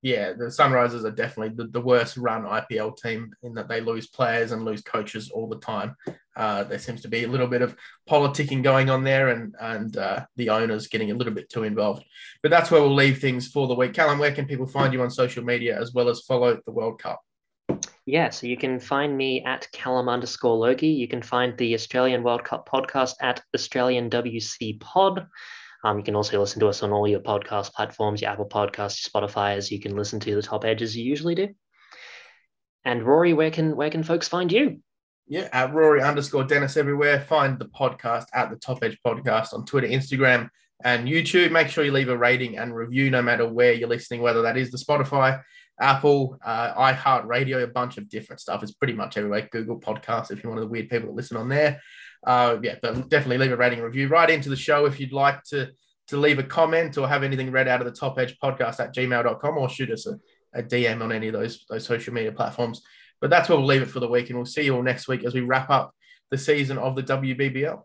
yeah, the Sunrisers are definitely the, the worst run IPL team in that they lose players and lose coaches all the time. Uh, there seems to be a little bit of politicking going on there, and and uh, the owners getting a little bit too involved. But that's where we'll leave things for the week. Callum, where can people find you on social media as well as follow the World Cup? Yeah, so you can find me at Callum underscore Logie. You can find the Australian World Cup podcast at Australian WC Pod. Um, you can also listen to us on all your podcast platforms, your Apple Podcasts, Spotify, as you can listen to the top edges you usually do. And Rory, where can where can folks find you? Yeah, at Rory underscore Denis everywhere. Find the podcast at the Top Edge Podcast on Twitter, Instagram, and YouTube. Make sure you leave a rating and review no matter where you're listening, whether that is the Spotify, Apple, uh, iHeartRadio, a bunch of different stuff. It's pretty much everywhere. Google Podcasts, if you're one of the weird people that listen on there uh, yeah, but definitely leave a rating review right into the show if you'd like to to leave a comment or have anything read out of the top edge podcast at gmail.com or shoot us a, a DM on any of those those social media platforms. But that's where we'll leave it for the week, and we'll see you all next week as we wrap up the season of the WBBL.